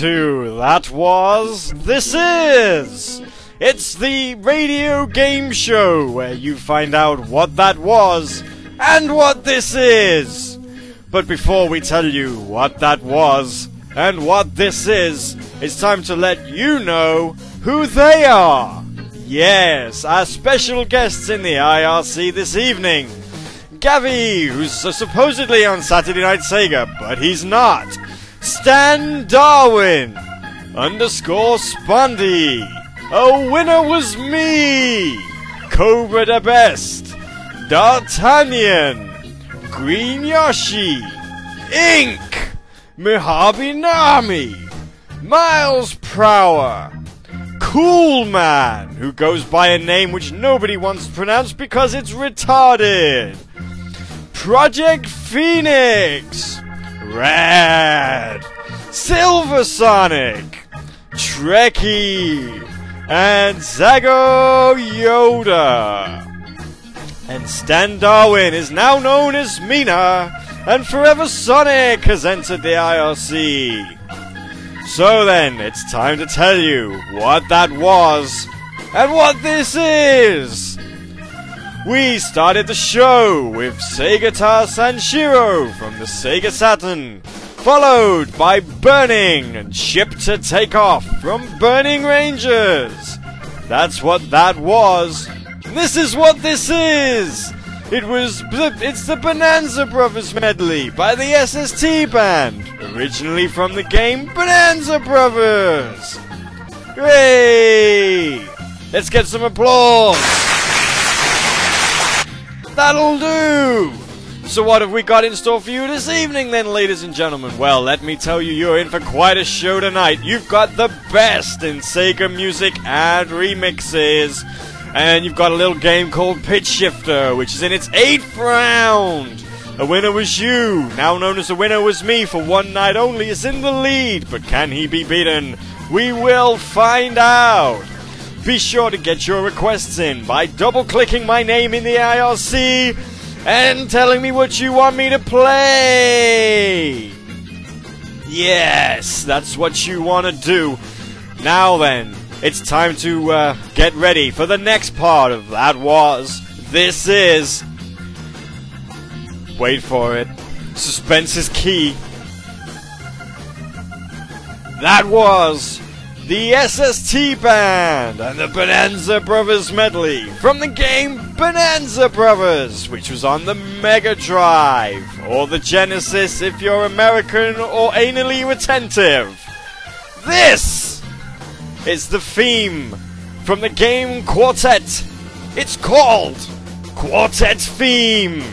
That Was, This Is! It's the radio game show where you find out what that was and what this is! But before we tell you what that was and what this is, it's time to let you know who they are! Yes, our special guests in the IRC this evening. Gavi, who's supposedly on Saturday Night Sega, but he's not. Stan Darwin, underscore Spondy. A winner was me. Cobra the Best, D'Artagnan, Green Yoshi, Ink, Mojave Nami, Miles Prower, Cool Man, who goes by a name which nobody wants to pronounce because it's retarded. Project Phoenix, Rad, Silver Sonic, Trekkie, and Zago Yoda. And Stan Darwin is now known as Mina, and Forever Sonic has entered the IRC. So then, it's time to tell you what that was and what this is. We started the show with Sega Segata Sanshiro from the Sega Saturn, followed by Burning and Ship to Take Off from Burning Rangers. That's what that was. This is what this is. It was it's the Bonanza Brothers medley by the SST band, originally from the game Bonanza Brothers. Hooray! Let's get some applause. That'll do. So what have we got in store for you this evening then, ladies and gentlemen? Well, let me tell you, you're in for quite a show tonight. You've got the best in Sega music and remixes. And you've got a little game called Pitch Shifter, which is in its eighth round. The winner was you, now known as the winner was me for one night only, is in the lead, but can he be beaten? We will find out. Be sure to get your requests in by double clicking my name in the IRC and telling me what you want me to play. Yes, that's what you want to do. Now then, it's time to uh, get ready for the next part of That Was, This Is. Wait for it. Suspense is key. That was the SST Band and the Bonanza Brothers medley from the game Bonanza Brothers, which was on the Mega Drive, or the Genesis if you're American or anally retentive. This is the theme from the game Quartet. It's called Quartet Theme.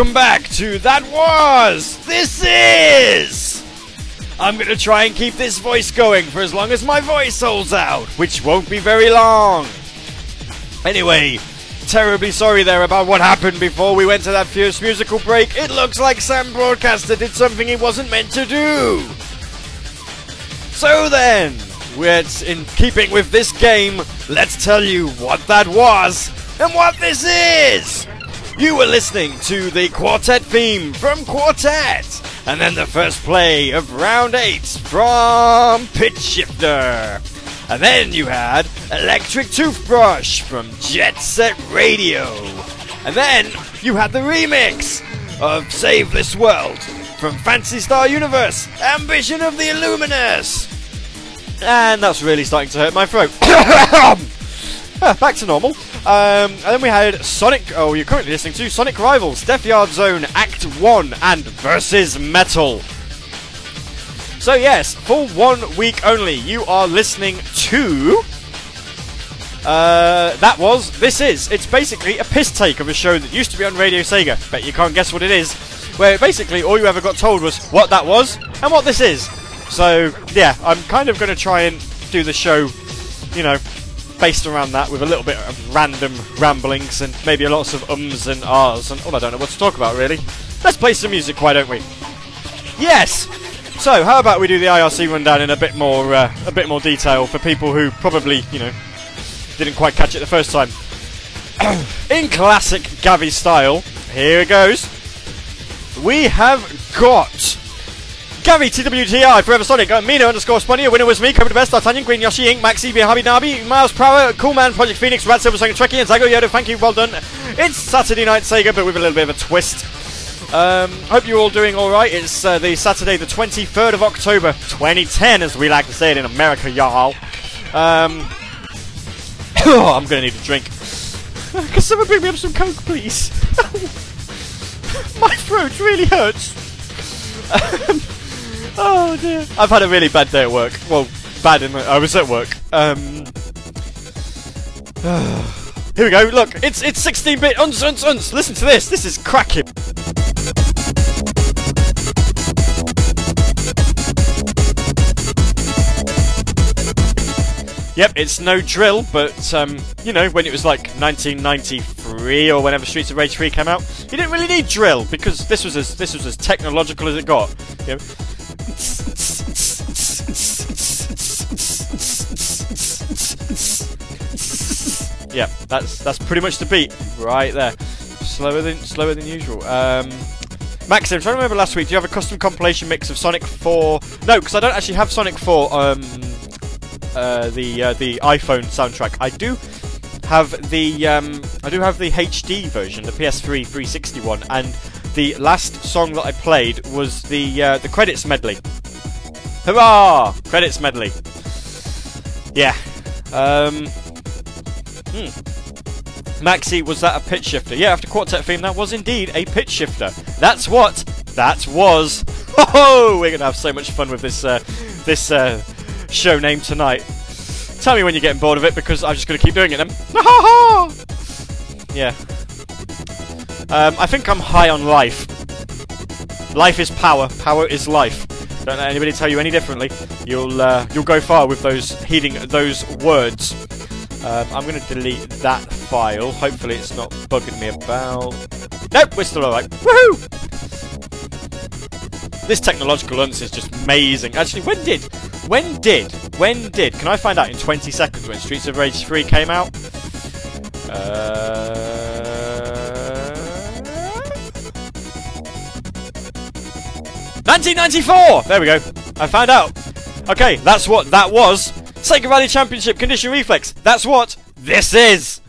Welcome back to That Was, This Is! I'm gonna try and keep this voice going for as long as my voice holds out, which won't be very long. Anyway, terribly sorry there about what happened before we went to that fierce musical break. It looks like Sam Broadcaster did something he wasn't meant to do. So then, it's in keeping with this game, let's tell you what that was and what this is. You were listening to the quartet theme from Quartet, and then the first play of round 8 from Pitch Shifter. And then you had Electric Toothbrush from Jet Set Radio. And then you had the remix of Save This World from Phantasy Star Universe, Ambition of the Illuminus. And that's really starting to hurt my throat. Back to normal. Um, and then we had Sonic. Oh, you're currently listening to Sonic Rivals, Death Yard Zone Act 1 and Versus Metal. So, yes, for one week only, you are listening to. Uh, that was This Is. It's basically a piss take of a show that used to be on Radio Sega. Bet you can't guess what it is. Where basically all you ever got told was what that was and what this is. So, yeah, I'm kind of going to try and do the show, you know, based around that with a little bit of random ramblings and maybe lots of ums and ahs and oh, I don't know what to talk about really. Let's play some music, why don't we? Yes. So, how about we do the IRC rundown in a bit more uh, a bit more detail for people who probably you know didn't quite catch it the first time. in classic Gavi style, here it goes. We have got Gary, TWTI, Forever Sonic, uh, Mina underscore Spunny, winner was me, Cover the Best, D'Artagnan, Green Yoshi Inc., Maxi, Habi Nabi, Miles Prower, Coolman, Project Phoenix, Rad Silver Sonic, Trekkie, and Zago Yoda, thank you, well done. It's Saturday Night Sega, but with a little bit of a twist. Um, hope you're all doing alright. It's uh, the Saturday, the 23rd of October, 2010, as we like to say it in America, y'all. Um, oh, I'm gonna need a drink. Can someone bring me up some coke, please? My throat really hurts. Oh dear. I've had a really bad day at work. Well, bad in the, I was at work. Um, here we go. Look, it's it's 16-bit. Uns, uns, uns. Listen to this. This is cracking. Yep, it's no drill, but um, you know, when it was like 1993 or whenever Streets of Rage 3 came out, you didn't really need drill because this was as this was as technological as it got. You know, yeah, that's that's pretty much the beat right there. Slower than slower than usual. Um, Maxim, I'm trying to remember last week. Do you have a custom compilation mix of Sonic 4? No, because I don't actually have Sonic 4. Um, uh, the uh, the iPhone soundtrack. I do have the um, I do have the HD version, the PS3 360 one, and the last song that I played was the uh, the credits medley. Hurrah! Credits medley. Yeah. Um, hmm. Maxi, was that a pitch shifter? Yeah, after Quartet theme, that was indeed a pitch shifter. That's what that was. Oh, we're gonna have so much fun with this uh, this uh, show name tonight. Tell me when you're getting bored of it because I'm just gonna keep doing it then. yeah. Um, I think I'm high on life. Life is power. Power is life. Don't let anybody tell you any differently. You'll uh, you'll go far with those heeding those words. Um, I'm going to delete that file. Hopefully, it's not bugging me about. Nope, we're still alright. Woohoo! This technological lunce is just amazing. Actually, when did, when did, when did? Can I find out in 20 seconds when Streets of Rage 3 came out? Uh. 1994! There we go. I found out. Okay, that's what that was. Sega Rally Championship Condition Reflex. That's what this is.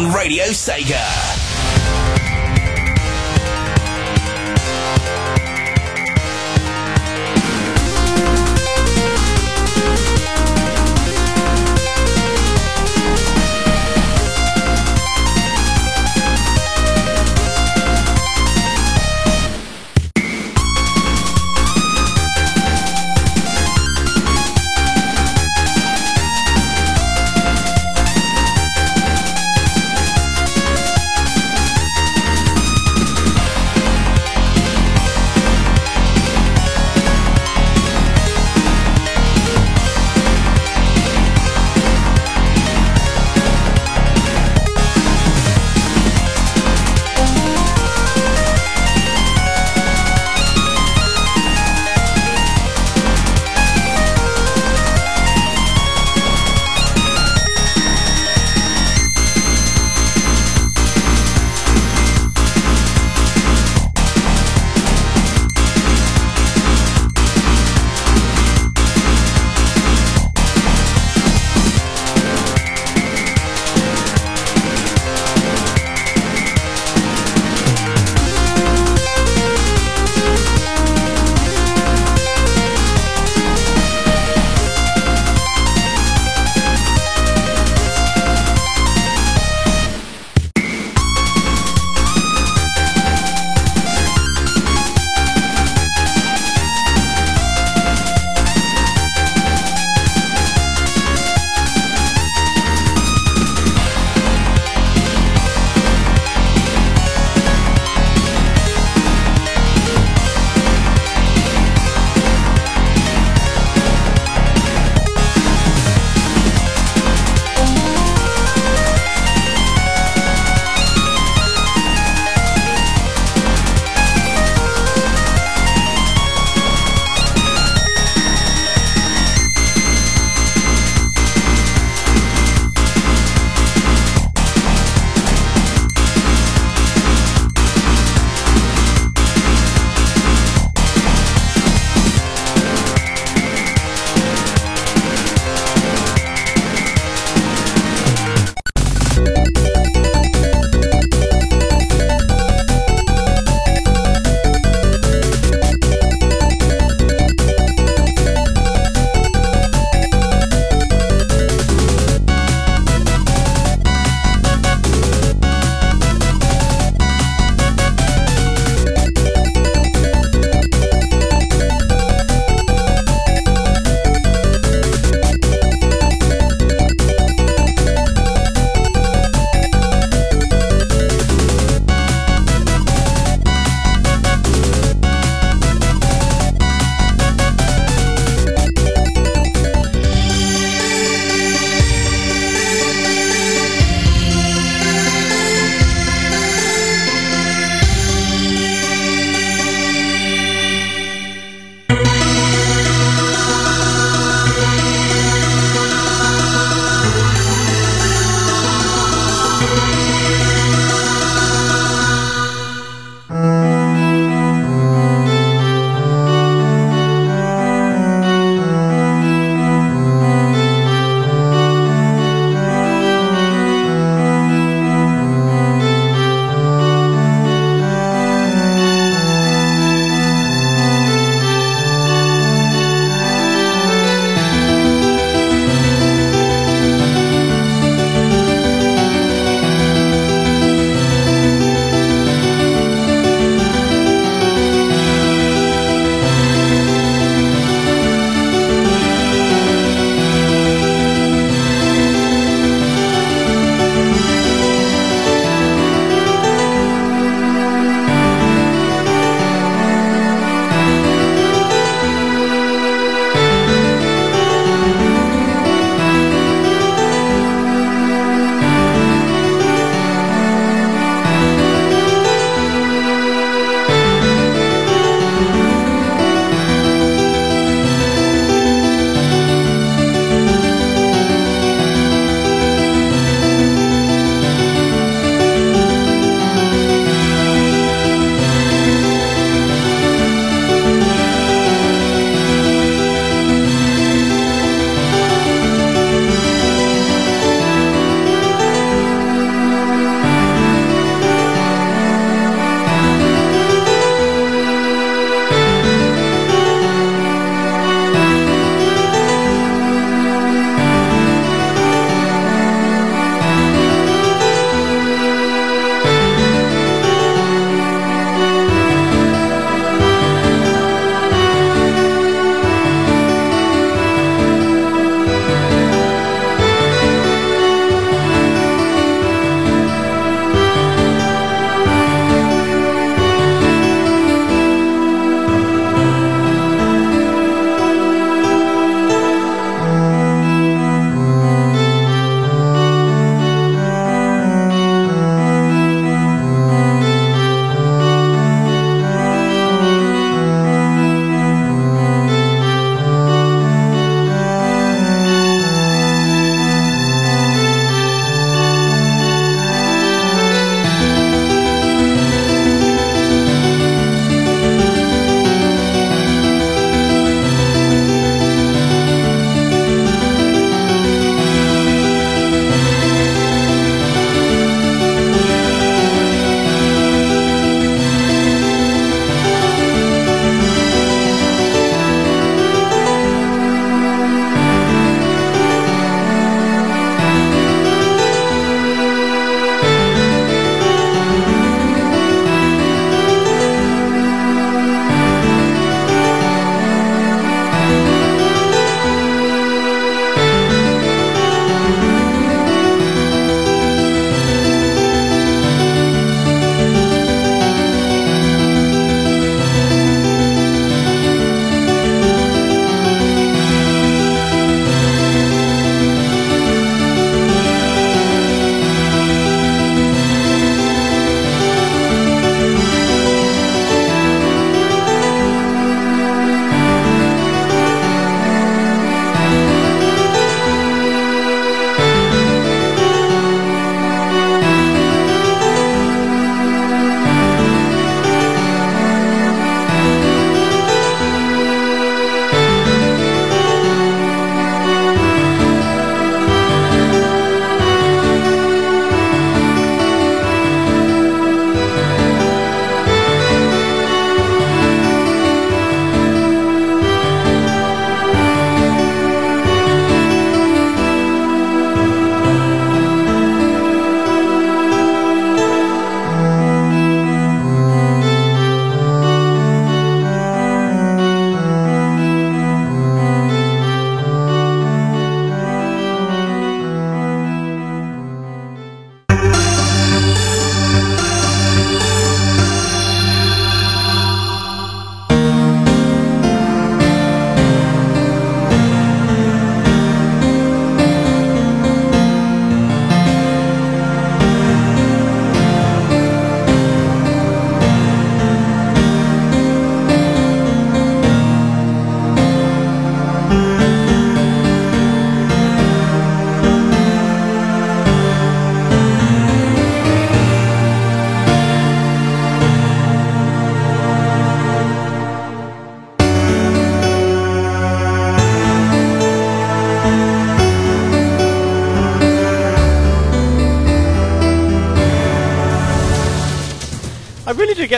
On Radio Sega.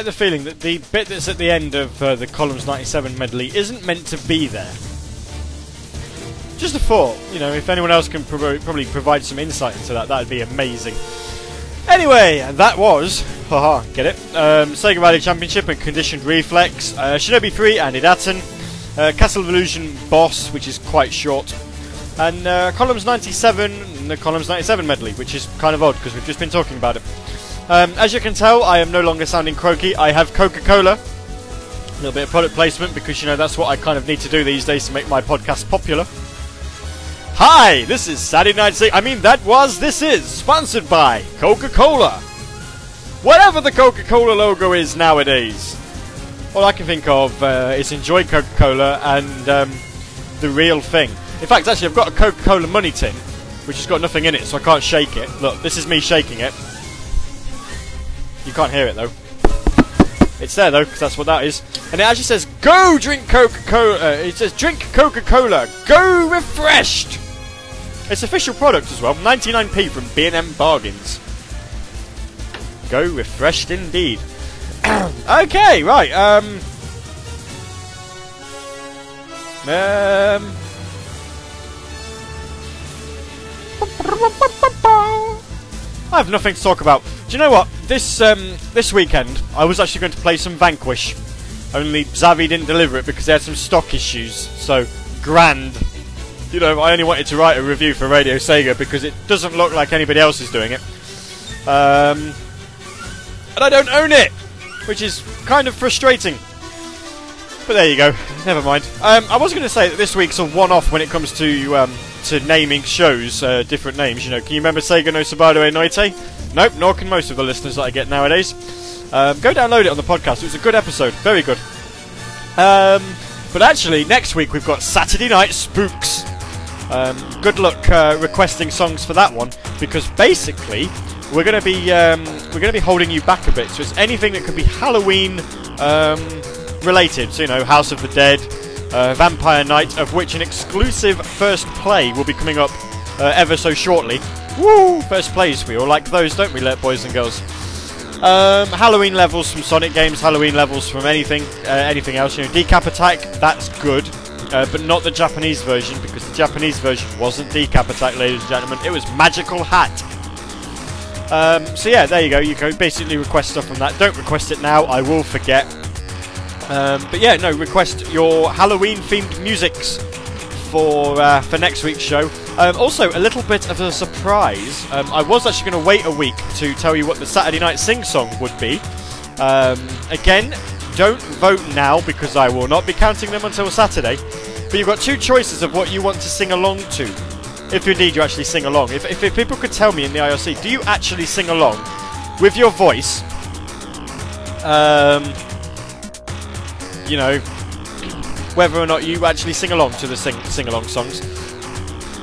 Get the feeling that the bit that's at the end of uh, the Columns 97 medley isn't meant to be there. Just a thought, you know, if anyone else can probably provide some insight into that, that'd be amazing. Anyway, that was, haha, get it? Um, Sega Rally Championship and Conditioned Reflex, uh, Shinobi 3 and Idaten, uh, Castle of Illusion Boss, which is quite short, and uh, Columns 97 and the Columns 97 medley, which is kind of odd because we've just been talking about it. Um, as you can tell, I am no longer sounding croaky. I have Coca Cola. A little bit of product placement because, you know, that's what I kind of need to do these days to make my podcast popular. Hi, this is Saturday Night Sing. I mean, that was, this is, sponsored by Coca Cola. Whatever the Coca Cola logo is nowadays. All I can think of uh, is Enjoy Coca Cola and um, the real thing. In fact, actually, I've got a Coca Cola money tin, which has got nothing in it, so I can't shake it. Look, this is me shaking it. You can't hear it though. It's there though, because that's what that is. And it actually says, "Go drink Coca-Cola." Uh, it says, "Drink Coca-Cola. Go refreshed." It's official product as well. 99p from B&M Bargains. Go refreshed indeed. okay, right. Um. Um. I have nothing to talk about. Do you know what? This um, this weekend, I was actually going to play some Vanquish. Only Zavvi didn't deliver it because they had some stock issues. So, grand. You know, I only wanted to write a review for Radio Sega because it doesn't look like anybody else is doing it. Um, and I don't own it, which is kind of frustrating. But there you go. Never mind. Um, I was going to say that this week's a one-off when it comes to um, to naming shows, uh, different names. You know, can you remember Sega no Sabado Noite? Nope, nor can most of the listeners that I get nowadays. Um, go download it on the podcast. It was a good episode, very good. Um, but actually, next week we've got Saturday Night Spooks. Um, good luck uh, requesting songs for that one because basically we're going to be um, we're going to be holding you back a bit. So it's anything that could be Halloween um, related. So you know, House of the Dead, uh, Vampire Night, of which an exclusive first play will be coming up uh, ever so shortly. Woo! First plays, we all like those, don't we, let boys and girls? Um, Halloween levels from Sonic games, Halloween levels from anything, uh, anything else. You know, Decap Attack, that's good, uh, but not the Japanese version because the Japanese version wasn't Decap Attack, ladies and gentlemen. It was Magical Hat. Um, so yeah, there you go. You can basically request stuff from that. Don't request it now; I will forget. Um, but yeah, no, request your Halloween themed musics for uh, for next week's show. Um, also, a little bit of a surprise. Um, I was actually going to wait a week to tell you what the Saturday Night Sing song would be. Um, again, don't vote now because I will not be counting them until Saturday. But you've got two choices of what you want to sing along to. If indeed you actually sing along. If, if, if people could tell me in the IRC, do you actually sing along with your voice? Um, you know, whether or not you actually sing along to the sing sing along songs.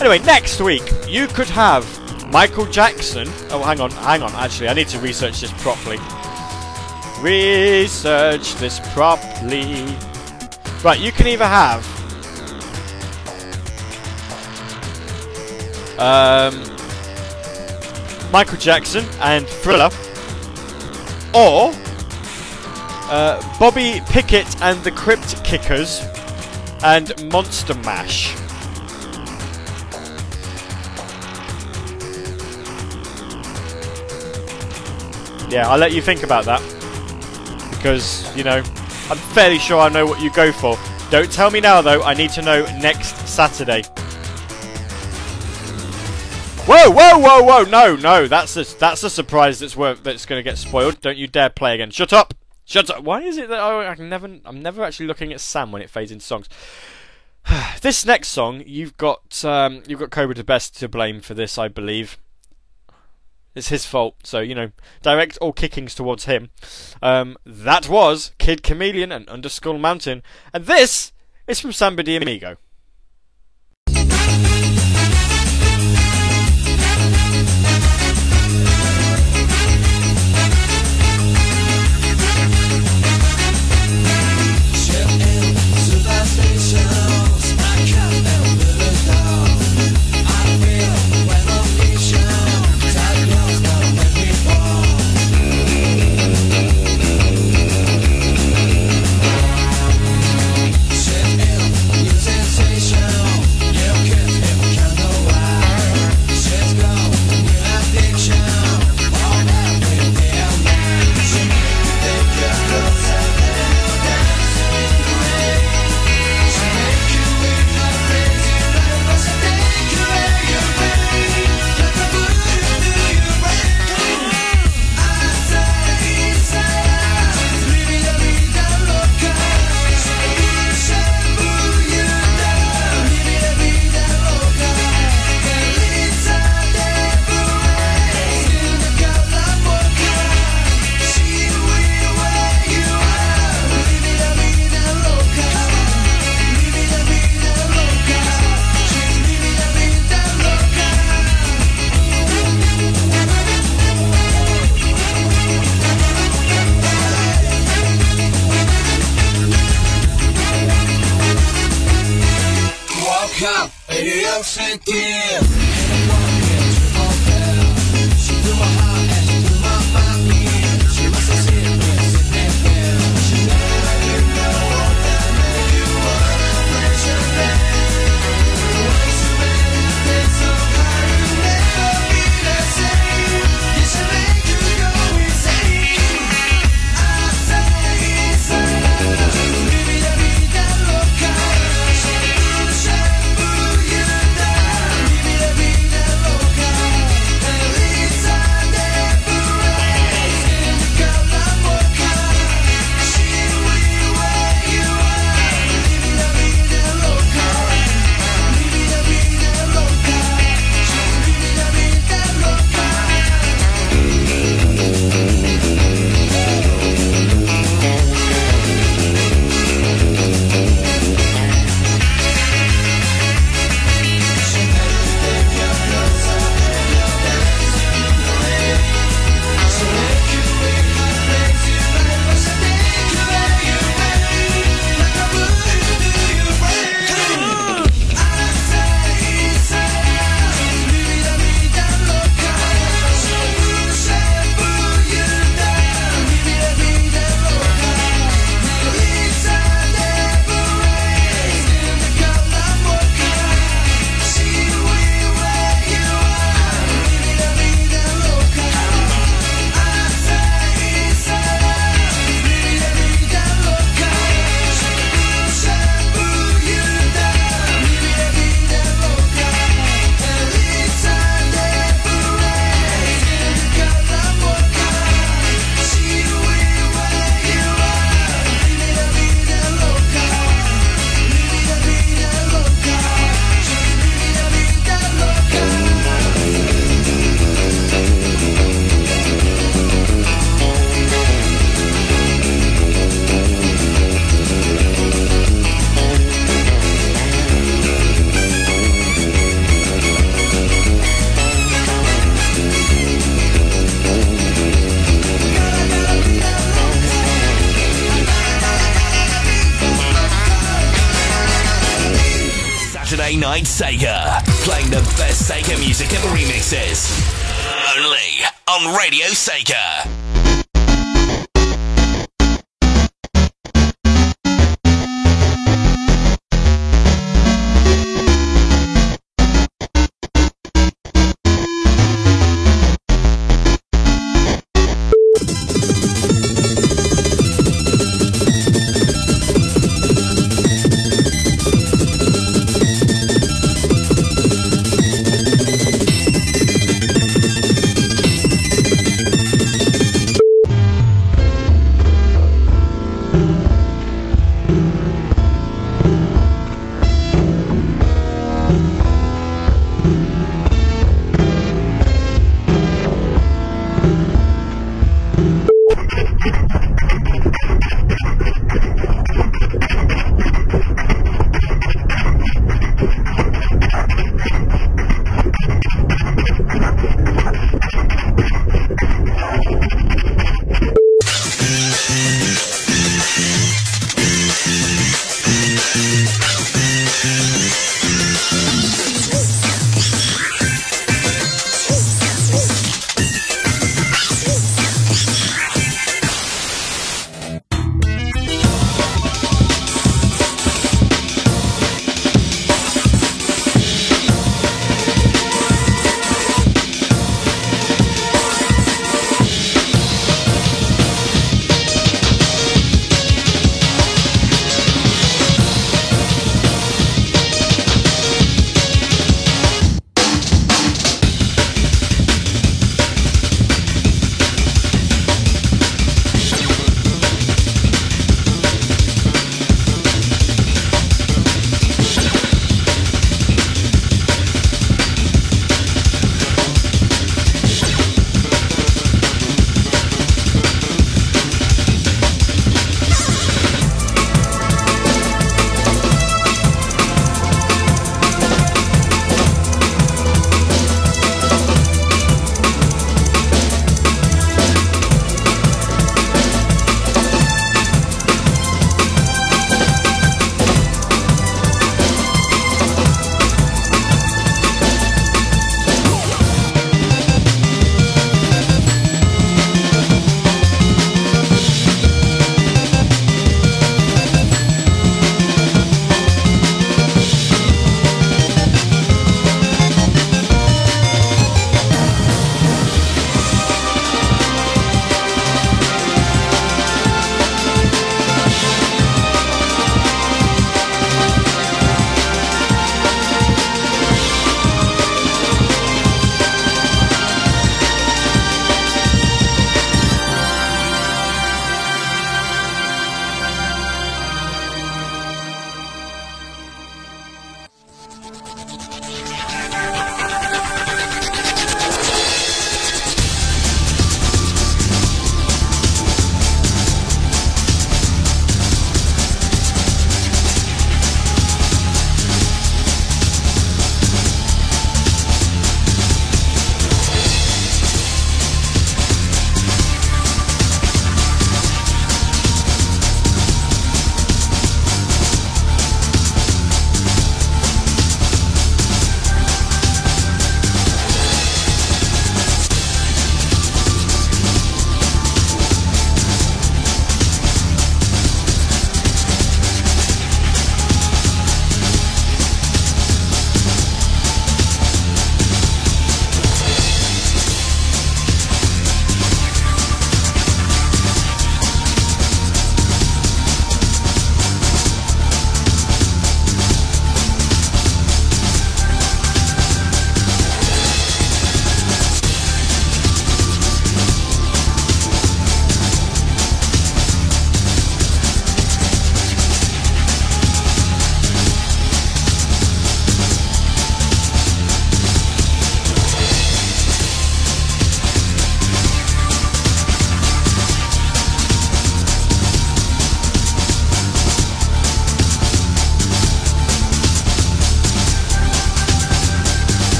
Anyway, next week you could have Michael Jackson. Oh, hang on, hang on. Actually, I need to research this properly. Research this properly. Right, you can either have um, Michael Jackson and Thriller, or uh, Bobby Pickett and the Crypt Kickers and Monster Mash. Yeah, I'll let you think about that. Because, you know, I'm fairly sure I know what you go for. Don't tell me now, though. I need to know next Saturday. Whoa, whoa, whoa, whoa! No, no, that's a that's a surprise that's worth, that's going to get spoiled. Don't you dare play again. Shut up. Shut up. Why is it that I, I never I'm never actually looking at Sam when it fades into songs. this next song, you've got um, you've got Cobra the Best to blame for this, I believe. It's his fault, so you know, direct all kickings towards him. Um, that was Kid Chameleon and Under Skull Mountain, and this is from Samba Amigo.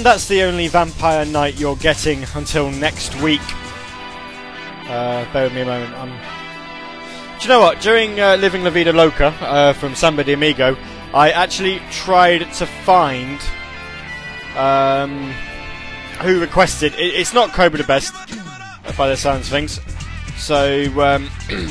And that's the only Vampire Night you're getting until next week. Uh, bear with me a moment. I'm... Do you know what? During uh, Living La Vida Loca uh, from Samba de Amigo, I actually tried to find um, who requested. It, it's not Cobra the Best, by the sounds of things. So, um,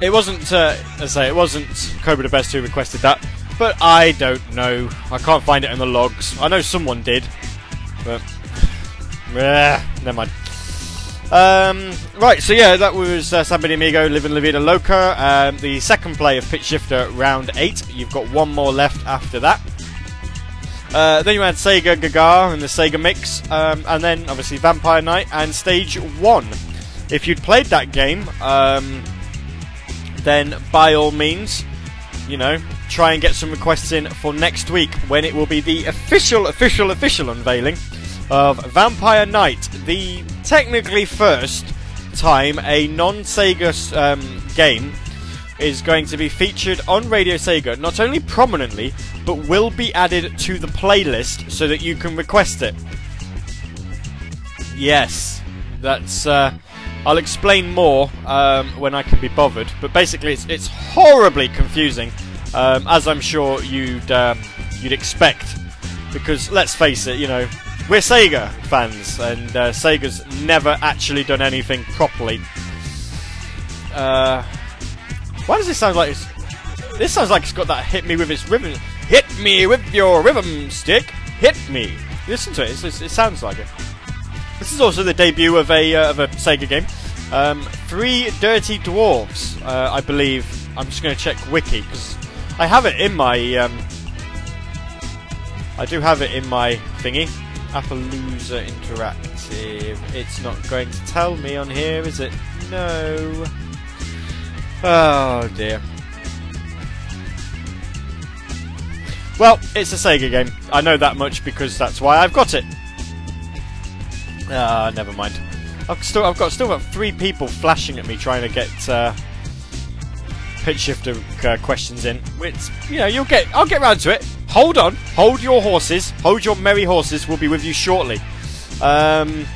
it wasn't, uh, I say, it wasn't Cobra the Best who requested that, but I don't know. I can't find it in the logs. I know someone did, but yeah, never mind. Um, right, so yeah, that was uh, de Amigo, Living La Vida Loca. Um, the second play of Pitch Shifter round 8. You've got one more left after that. Uh, then you had Sega Gaga and the Sega Mix, um, and then obviously Vampire Night and Stage 1. If you'd played that game, um, then by all means, you know, try and get some requests in for next week when it will be the official, official, official unveiling of Vampire Night, the technically first time a non Sega um, game is going to be featured on Radio Sega, not only prominently, but will be added to the playlist so that you can request it. Yes, that's. Uh, I'll explain more um, when I can be bothered, but basically, it's, it's horribly confusing, um, as I'm sure you'd um, you'd expect, because let's face it, you know, we're Sega fans, and uh, Sega's never actually done anything properly. Uh, why does this sound like it's, this sounds like it's got that hit me with its rhythm? Hit me with your rhythm stick. Hit me. Listen to it. It's, it's, it sounds like it. This is also the debut of a uh, of a Sega game. Um, Three Dirty Dwarves, uh, I believe. I'm just going to check Wiki because I have it in my. Um, I do have it in my thingy. Appaloosa Interactive. It's not going to tell me on here, is it? No. Oh dear. Well, it's a Sega game. I know that much because that's why I've got it. Ah, never mind. I've still, I've got still got three people flashing at me trying to get uh, pitch shifter uh, questions in. Which you know, you'll get. I'll get round to it. Hold on. Hold your horses. Hold your merry horses. We'll be with you shortly. Um,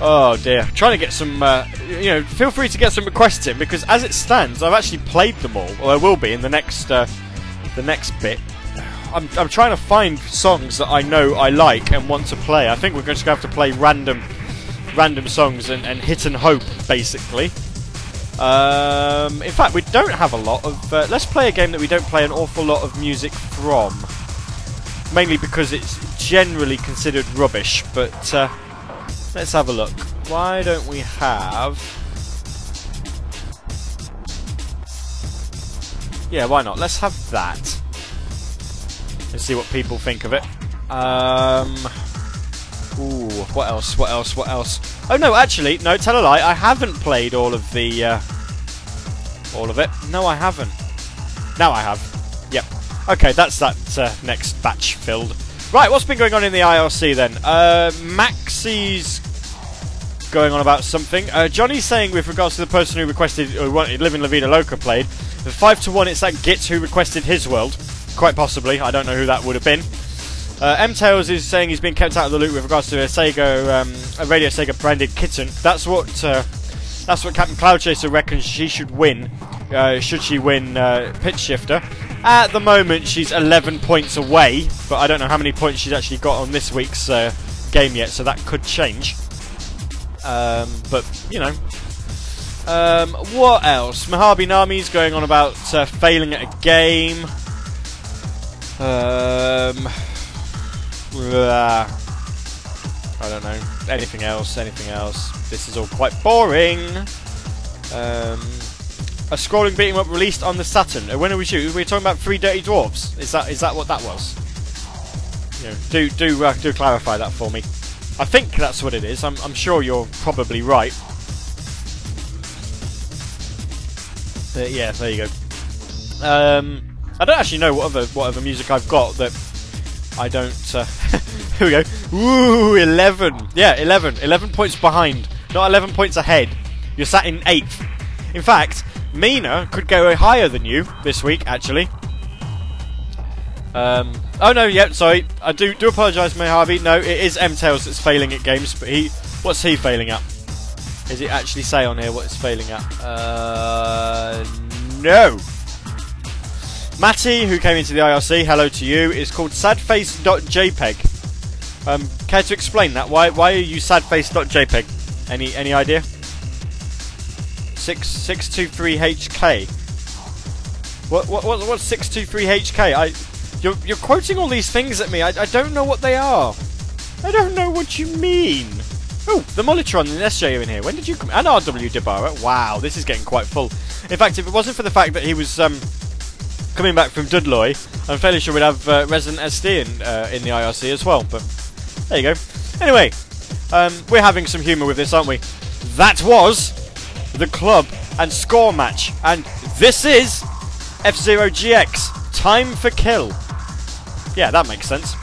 oh dear. Trying to get some. Uh, you know, feel free to get some requests in because as it stands, I've actually played them all. Or I will be in the next. Uh, the next bit. I'm, I'm trying to find songs that I know I like and want to play. I think we're just going to have to play random random songs and, and hit and hope, basically. Um, in fact, we don't have a lot of. Uh, let's play a game that we don't play an awful lot of music from. Mainly because it's generally considered rubbish, but uh, let's have a look. Why don't we have. Yeah, why not? Let's have that. See what people think of it. Um. Ooh, what else? What else? What else? Oh no, actually, no, tell a lie. I haven't played all of the, uh, all of it. No, I haven't. Now I have. Yep. Okay, that's that uh, next batch filled. Right, what's been going on in the IRC then? Uh, Maxie's going on about something. Uh, Johnny's saying with regards to the person who requested, who wanted Living La Vida Loca played, the five to one, it's that Git who requested his world. Quite possibly. I don't know who that would have been. Uh, M Tails is saying he's been kept out of the loop with regards to a Sega, um, a Radio Sega branded kitten. That's what uh, that's what Captain Cloud Chaser reckons she should win. Uh, should she win uh, Pitch Shifter? At the moment, she's 11 points away, but I don't know how many points she's actually got on this week's uh, game yet, so that could change. Um, but you know, um, what else? Mojave Nami's going on about uh, failing at a game. Um, I don't know. Anything else? Anything else? This is all quite boring. Um, a scrolling beating up released on the Saturn. When are we shooting? We're talking about Three Dirty Dwarfs. Is that is that what that was? You know, do do uh, do clarify that for me. I think that's what it is. I'm I'm sure you're probably right. Uh, yeah, there you go. Um, I don't actually know what other music I've got that I don't. Uh, here we go. Ooh, 11. Yeah, 11. 11 points behind. Not 11 points ahead. You're sat in 8th. In fact, Mina could go higher than you this week, actually. Um, oh no, yep. Sorry, I do do apologise, Mojave. No, it is M Tails that's failing at games, but he, what's he failing at? Is it actually say on here what it's failing at? Uh, no. Matty, who came into the IRC, hello to you, is called sadface.jpg. Um, care to explain that? Why why are you sadface.jpg? Any any idea? Six six two three HK. What what what what's six two three HK? I you're you're quoting all these things at me. I I don't know what they are. I don't know what you mean. Oh, the Molitron and SJ in here. When did you come? And RW Debara. Wow, this is getting quite full. In fact, if it wasn't for the fact that he was um coming back from Dudley, I'm fairly sure we'd have uh, Resident SD in, uh, in the IRC as well. But there you go. Anyway, um, we're having some humour with this, aren't we? That was the club and score match, and this is F Zero GX Time for Kill. Yeah, that makes sense.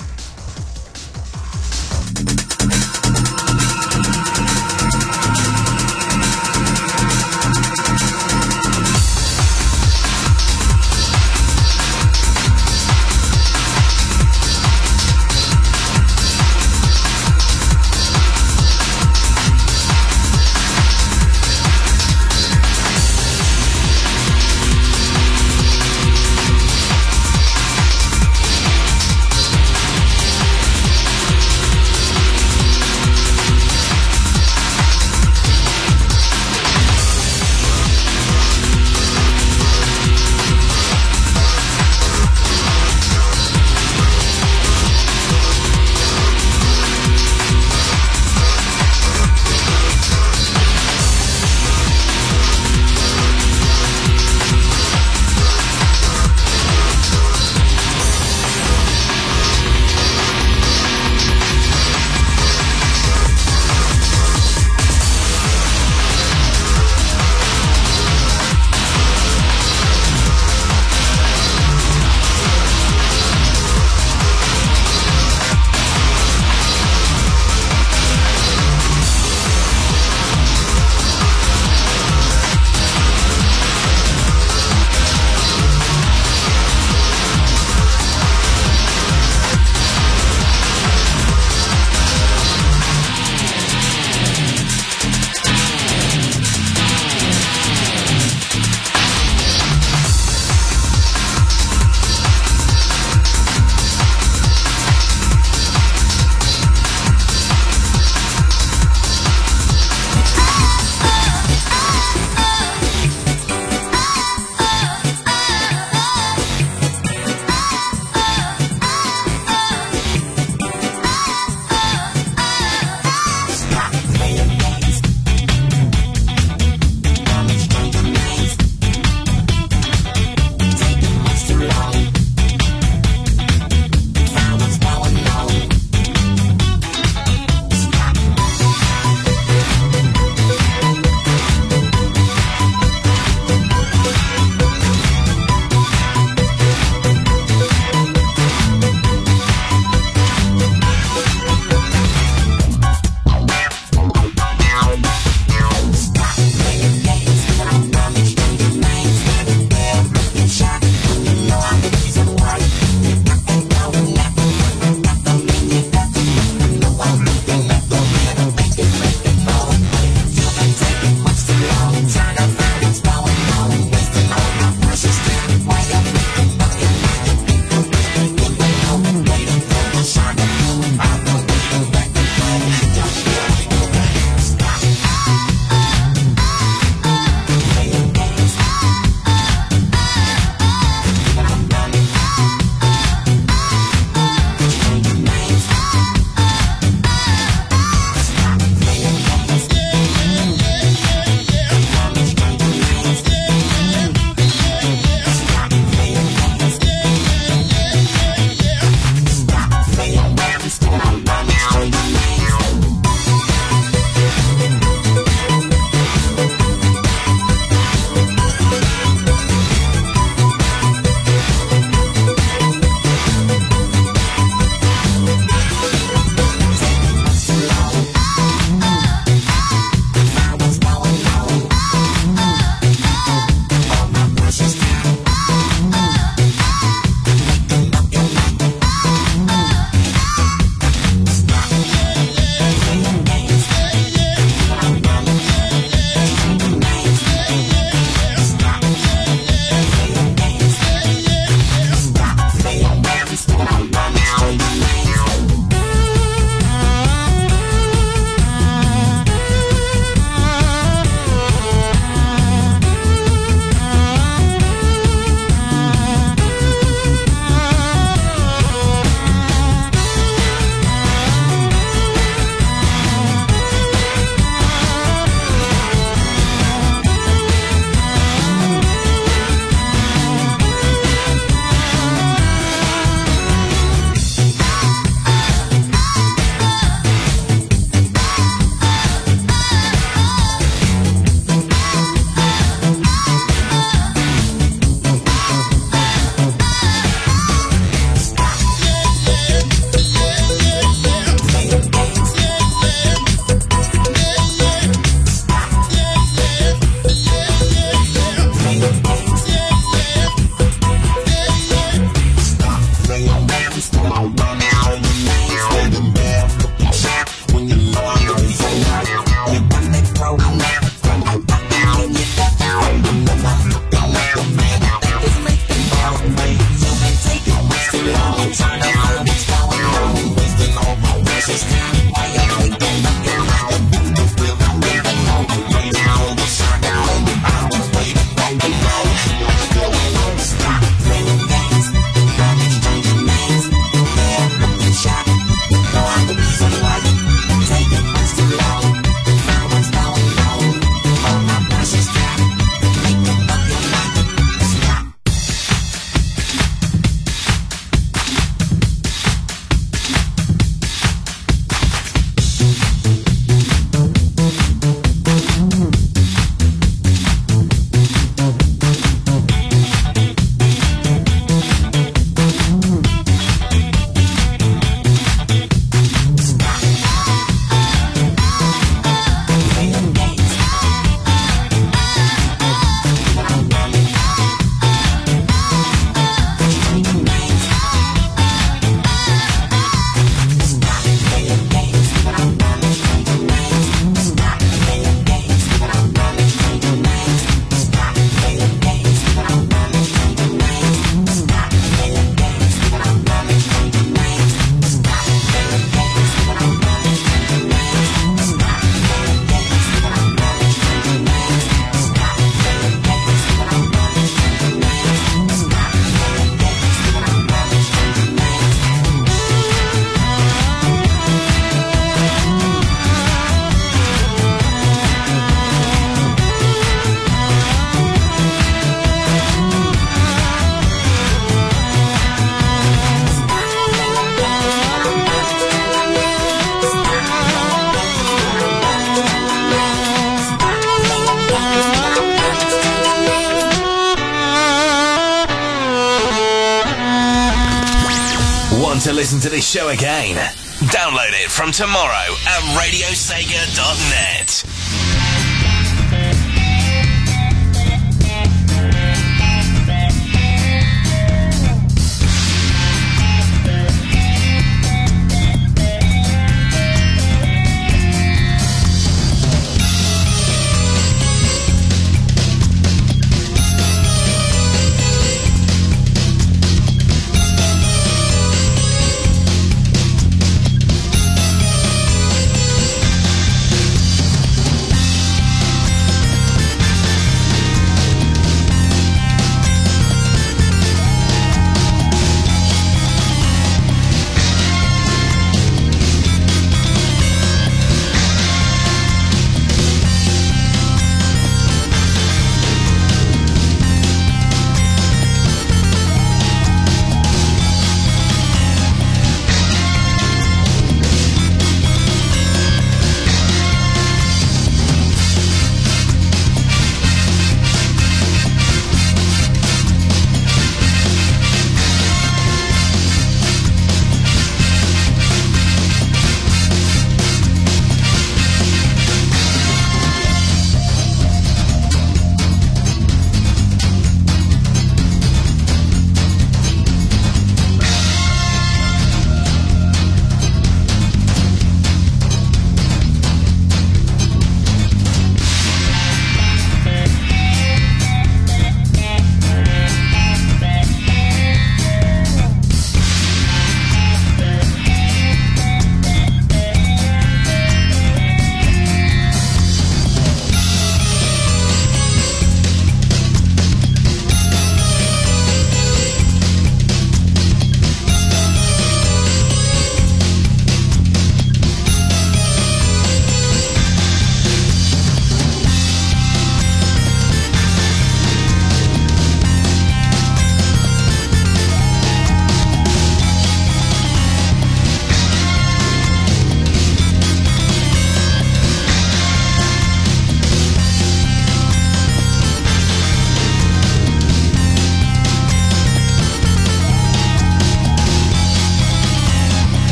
Show again. Download it from tomorrow at radiosega.net.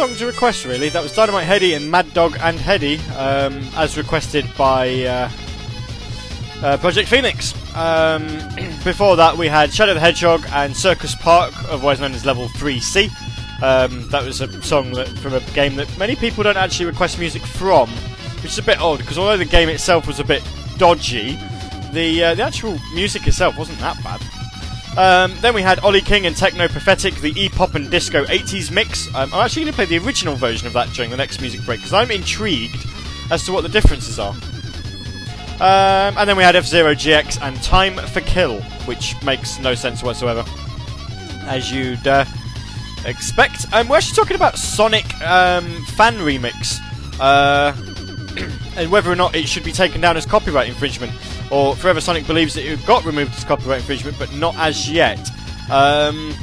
song to request, really. That was Dynamite Headdy and Mad Dog and Headdy, um, as requested by uh, uh, Project Phoenix. Um, before that, we had Shadow the Hedgehog and Circus Park, otherwise known as Level 3C. Um, that was a song that, from a game that many people don't actually request music from, which is a bit odd because although the game itself was a bit dodgy, the uh, the actual music itself wasn't that bad. Um, then we had Ollie King and Teknopathetic, the E-pop and disco 80s mix. Um, I'm actually going to play the original version of that during the next music break because I'm intrigued as to what the differences are. Um, and then we had F Zero GX and Time for Kill, which makes no sense whatsoever, as you'd uh, expect. Um, we're actually talking about Sonic um, fan remix, uh, and whether or not it should be taken down as copyright infringement, or Forever Sonic believes that it got removed as copyright infringement, but not as yet. Um,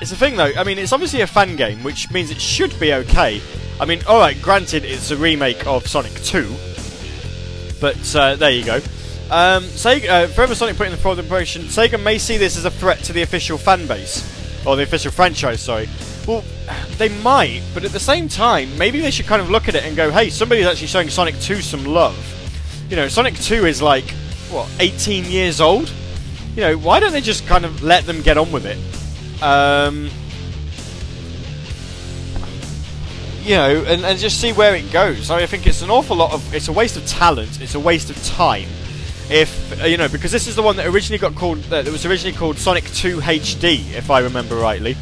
it's a thing though. I mean, it's obviously a fan game, which means it should be okay. I mean, all right. Granted, it's a remake of Sonic 2 but uh, there you go. Um, Sega, uh, Forever Sonic put in the forward impression, Sega may see this as a threat to the official fan base. Or the official franchise, sorry. Well, they might, but at the same time, maybe they should kind of look at it and go, hey, somebody's actually showing Sonic 2 some love. You know, Sonic 2 is like, what, 18 years old? You know, why don't they just kind of let them get on with it? Um, you know, and, and just see where it goes. I, think it's an awful lot of. It's a waste of talent. It's a waste of time. If uh, you know, because this is the one that originally got called. That was originally called Sonic 2 HD, if I remember rightly.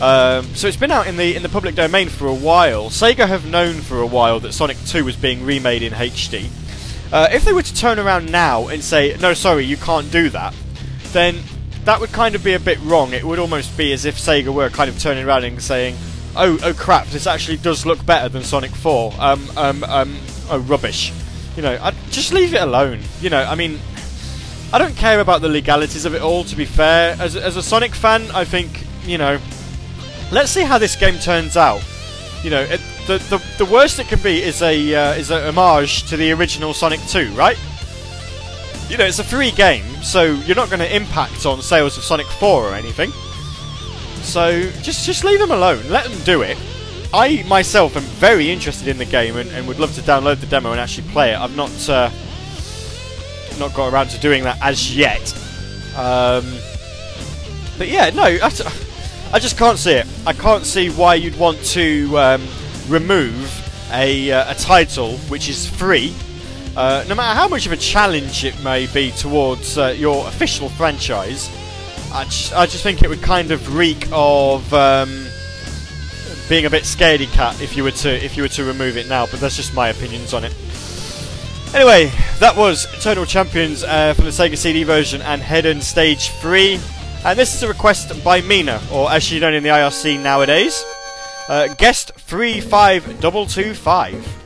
Um, so it's been out in the in the public domain for a while. Sega have known for a while that Sonic 2 was being remade in HD. Uh, if they were to turn around now and say, "No, sorry, you can't do that," then that would kind of be a bit wrong. It would almost be as if Sega were kind of turning around and saying, oh, oh crap, this actually does look better than Sonic 4. Um, um, um, oh, rubbish. You know, I'd just leave it alone. You know, I mean, I don't care about the legalities of it all, to be fair. As, as a Sonic fan, I think, you know, let's see how this game turns out. You know, the, the, the worst it can be is a uh, is a homage to the original Sonic 2, right? You know, it's a free game, so you're not going to impact on sales of Sonic 4 or anything. So just just leave them alone. Let them do it. I myself am very interested in the game and, and would love to download the demo and actually play it. I've not uh, not got around to doing that as yet. Um, but yeah, no, I, I just can't see it. I can't see why you'd want to um, remove a, uh, a title which is free, uh, no matter how much of a challenge it may be towards uh, your official franchise. I just, I just think it would kind of reek of um, being a bit scaredy cat if you were to if you were to remove it now. But that's just my opinions on it. Anyway, that was Eternal Champions uh, from the Sega CD version and Hedon Stage 3. And this is a request by Mina, or as she's known in the IRC nowadays, uh, Guest 35225.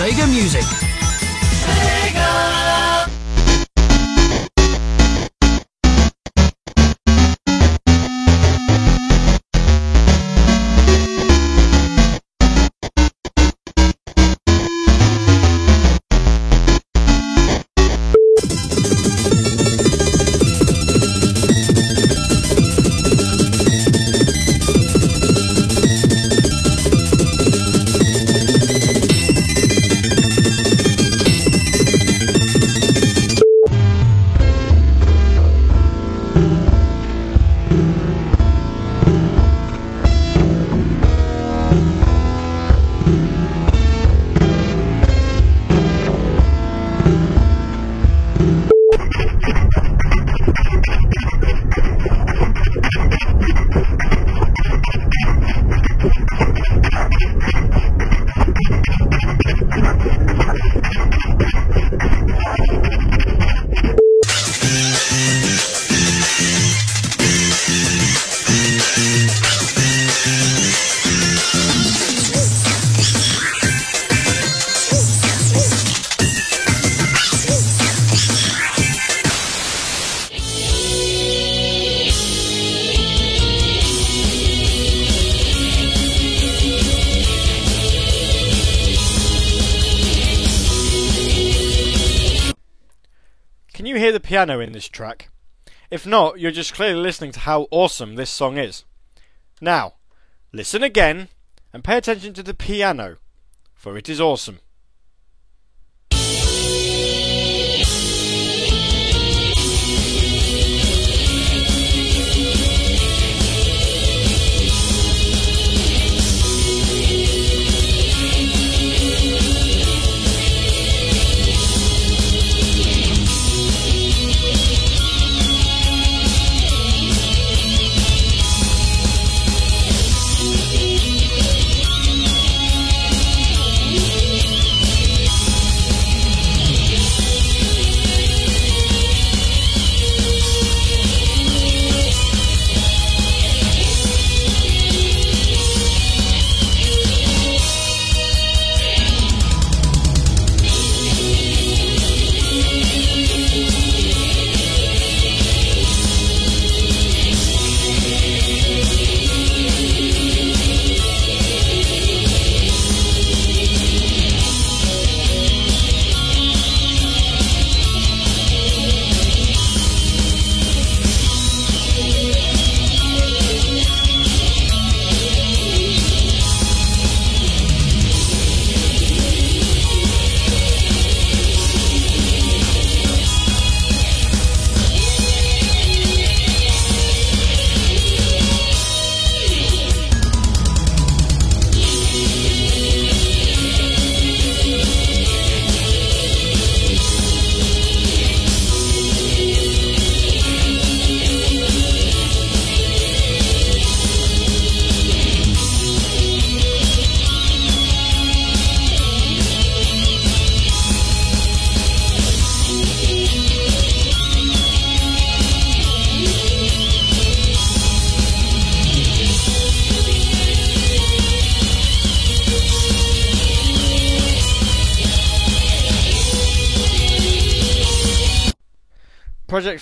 Sega music. Piano in this track? If not, you're just clearly listening to how awesome this song is. Now, listen again and pay attention to the piano, for it is awesome.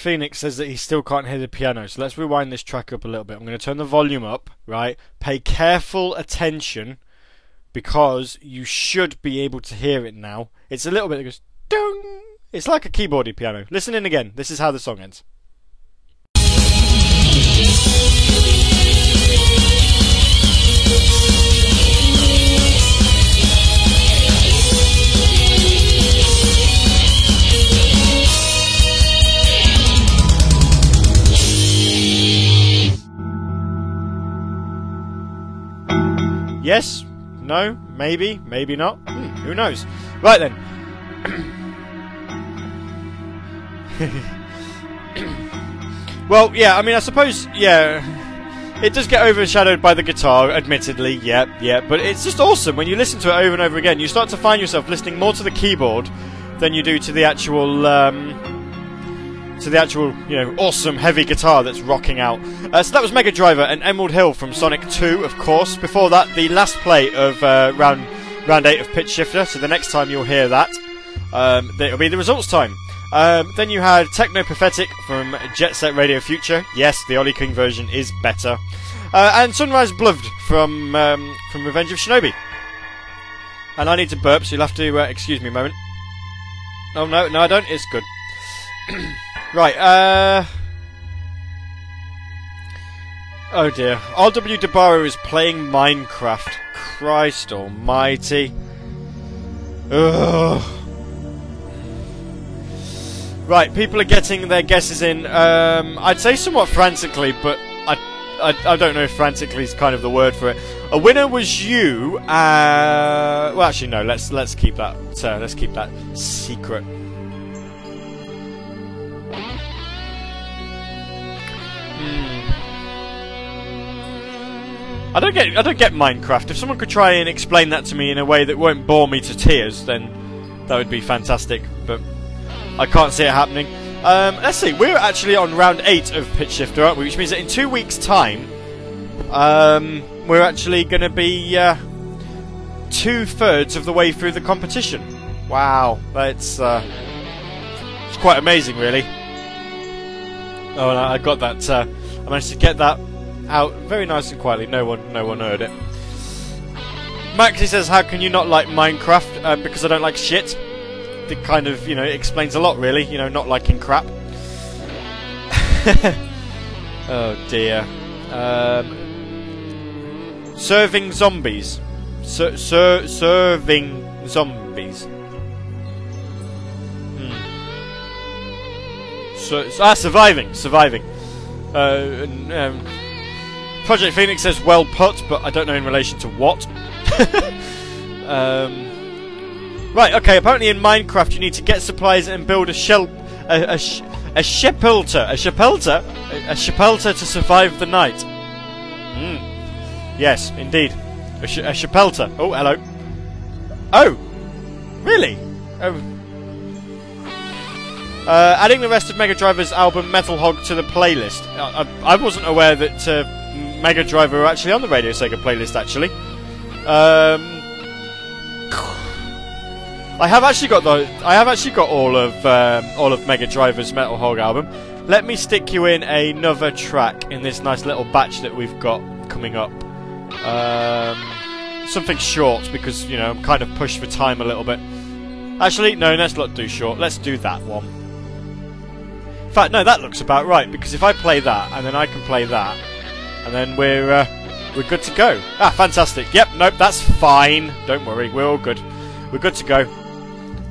Phoenix says that he still can't hear the piano, so let's rewind this track up a little bit. I'm going to turn the volume up, right? Pay careful attention because you should be able to hear it now. It's a little bit that goes dong. It's like a keyboardy piano. Listen in again. This is how the song ends. Yes? No? Maybe? Maybe not? Hmm, who knows? Right then. well, yeah, I mean, I suppose, yeah. It does get overshadowed by the guitar, admittedly, yeah, yeah, but it's just awesome when you listen to it over and over again. You start to find yourself listening more to the keyboard than you do to the actual um, to the actual, you know, awesome heavy guitar that's rocking out. Uh, so that was Mega Driver and Emerald Hill from Sonic 2, of course. Before that, the last play of uh, round round 8 of Pitch Shifter, so the next time you'll hear that, um, it'll be the results time. Um, then you had Teknopathetic from Jet Set Radio Future. Yes, the Ollie King version is better. Uh, and Sunrise Bluffed from um, from Revenge of Shinobi. And I need to burp, so you'll have to uh, excuse me a moment. Oh no, no, I don't. It's good. Right, uh. Oh dear. RW Debara is playing Minecraft. Christ almighty. Ugh. Right, people are getting their guesses in, um, I'd say somewhat frantically, but I, I, I don't know if frantically is kind of the word for it. A winner was you, uh, well actually no, let's, let's keep that, uh, let's keep that secret. I don't get I don't get Minecraft. If someone could try and explain that to me in a way that won't bore me to tears, then that would be fantastic. But I can't see it happening. Um, let's see. We're actually on round eight of Pitch Shifter, aren't we? Which means that in two weeks' time, um, we're actually going to be uh, two thirds of the way through the competition. Wow, that's uh, it's quite amazing, really. Oh, and I got that. Uh, I managed to get that out very nice and quietly. No one, no one heard it. Maxi says, "How can you not like Minecraft? Uh, because I don't like shit." It kind of, you know, explains a lot, really. You know, not liking crap. oh dear. Um, serving zombies. Ser- ser- serving zombies. So, ah, surviving, surviving. Uh, um, Project Phoenix says well put, but I don't know in relation to what. um, right, okay, apparently in Minecraft you need to get supplies and build a shell. A, a, a shepelter. A shepelter? A, a shepelter to survive the night. Mm. Yes, indeed. A, sh- a shepelter. Oh, hello. Oh! Really? Oh. Uh, adding the rest of Mega Driver's album Metal Hog to the playlist. I, I, I wasn't aware that uh, Mega Driver were actually on the Radio Sega playlist, actually. Um, I have actually got the I have actually got all of um, all of Mega Driver's Metal Hog album. Let me stick you in another track in this nice little batch that we've got coming up. Um, something short because you know I'm kind of pushed for time a little bit. Actually, no, let's not do short. Let's do that one. In fact, no, that looks about right because if I play that and then I can play that, and then we're uh, we're good to go. Ah, fantastic. Yep, nope, that's fine. Don't worry, we're all good. We're good to go.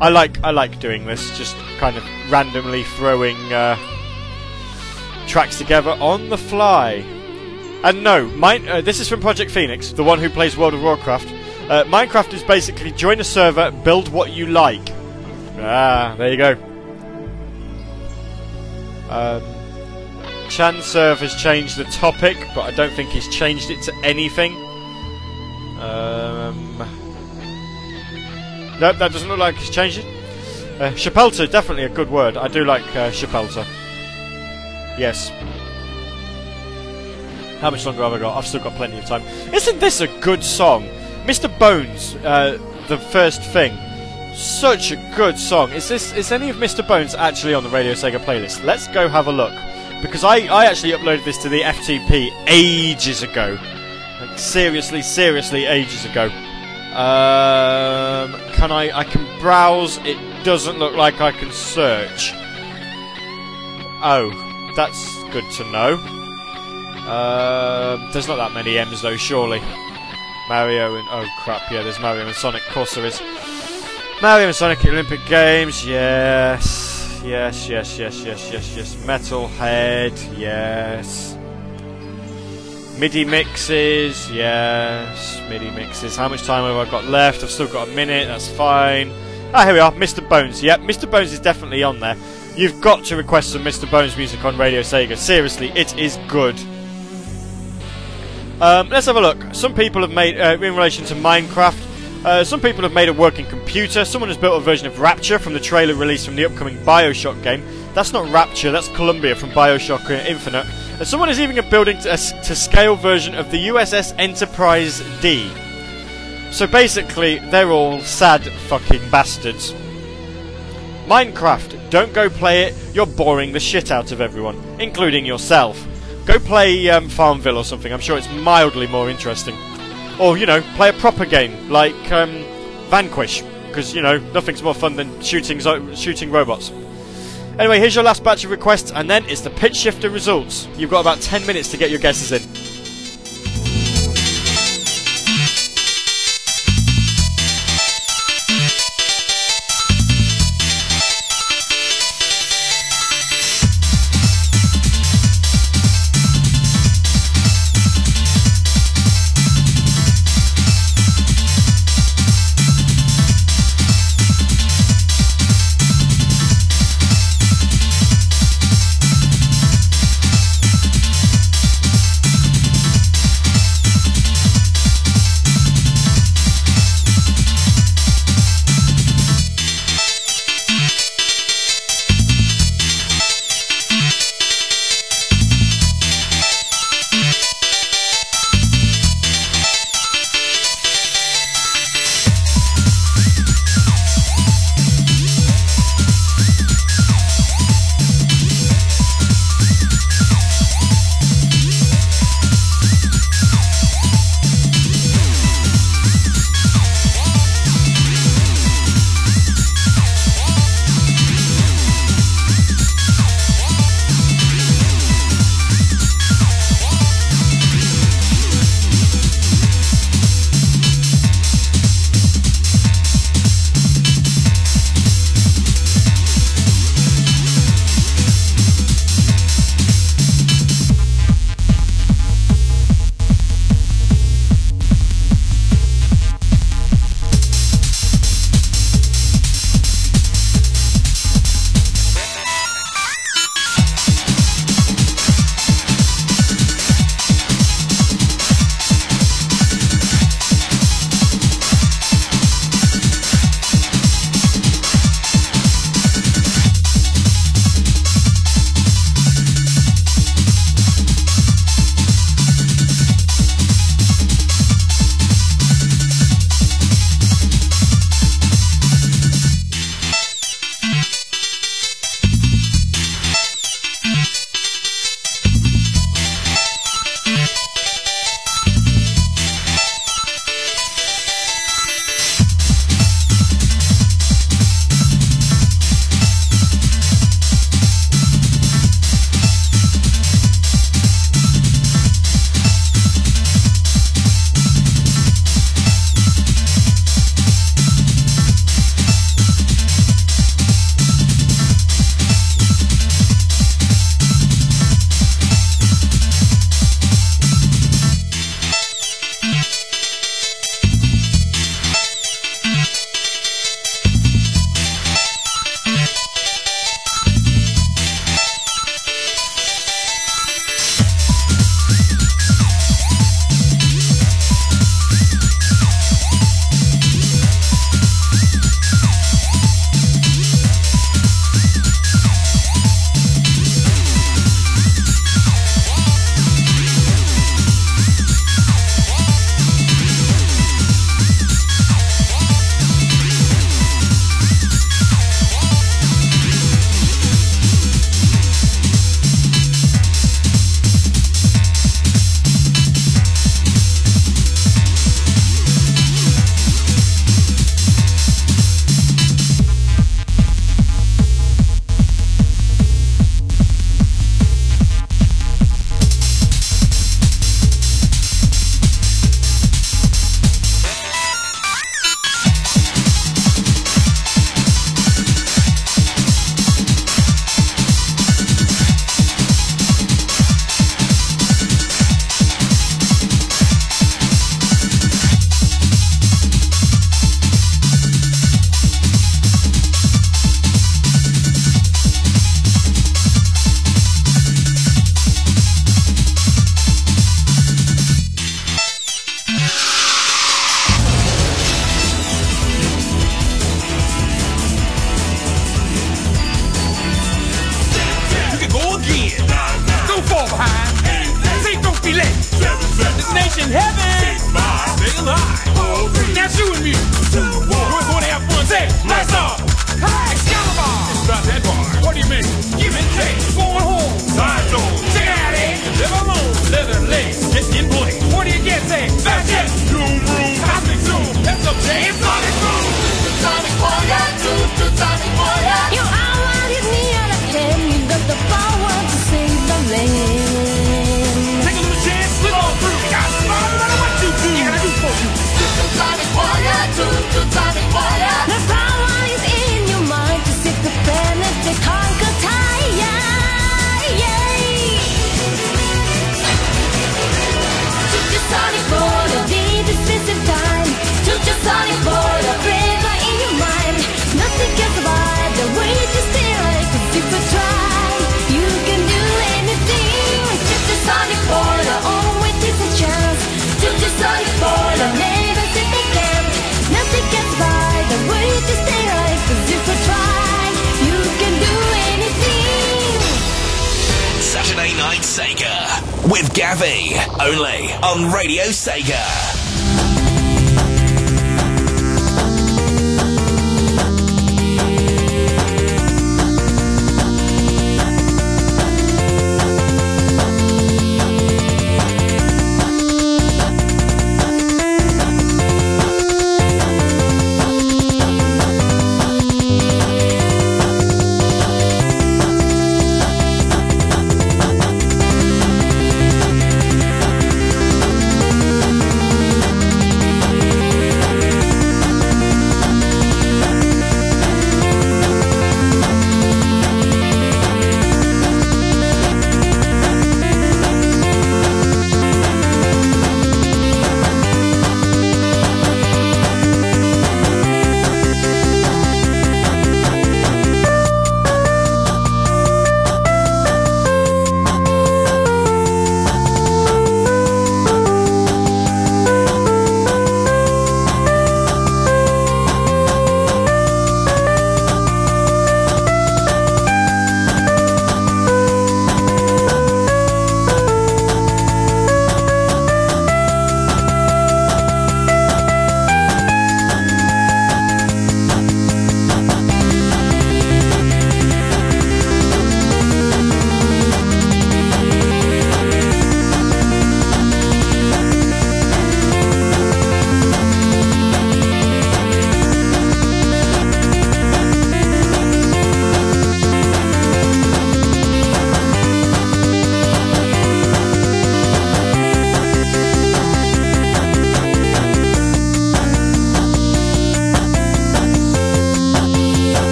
I like I like doing this, just kind of randomly throwing uh, tracks together on the fly. And no, mine, uh, this is from Project Phoenix, the one who plays World of Warcraft. Uh, Minecraft is basically join a server, build what you like. Ah, there you go. Um, ChanServ has changed the topic, but I don't think he's changed it to anything. Um, nope, that doesn't look like he's changed it. Uh, Chapelta, definitely a good word. I do like uh, Chapelta. Yes. How much longer have I got? I've still got plenty of time. Isn't this a good song? Mr. Bones, uh, the first thing. Such a good song. Is this is any of Mr. Bones actually on the Radio Sega playlist? Let's go have a look. Because I, I actually uploaded this to the FTP ages ago. Like seriously, seriously ages ago. Um, can I I can browse, it doesn't look like I can search. Oh, that's good to know. Um, there's not that many M's though, surely. Mario and oh crap, yeah, there's Mario and Sonic. Of course there is. Mario and Sonic Olympic Games, yes, yes, yes, yes, yes, yes, yes. Metalhead, yes. MIDI mixes, yes. MIDI mixes. How much time have I got left? I've still got a minute. That's fine. Ah, here we are. Mr. Bones. Yep, Mr. Bones is definitely on there. You've got to request some Mr. Bones music on Radio Sega. Seriously, it is good. Um, let's have a look. Some people have made, uh, in relation to Minecraft, uh, some people have made a working computer. Someone has built a version of Rapture from the trailer released from the upcoming Bioshock game. That's not Rapture, that's Columbia from Bioshock Infinite. And someone is even building a to scale version of the USS Enterprise D. So basically, they're all sad fucking bastards. Minecraft, don't go play it, you're boring the shit out of everyone, including yourself. Go play um, Farmville or something, I'm sure it's mildly more interesting. Or, you know, play a proper game, like um, Vanquish, because, you know, nothing's more fun than shooting, shooting robots. Anyway, here's your last batch of requests, and then it's the pitch shifter results. You've got about 10 minutes to get your guesses in.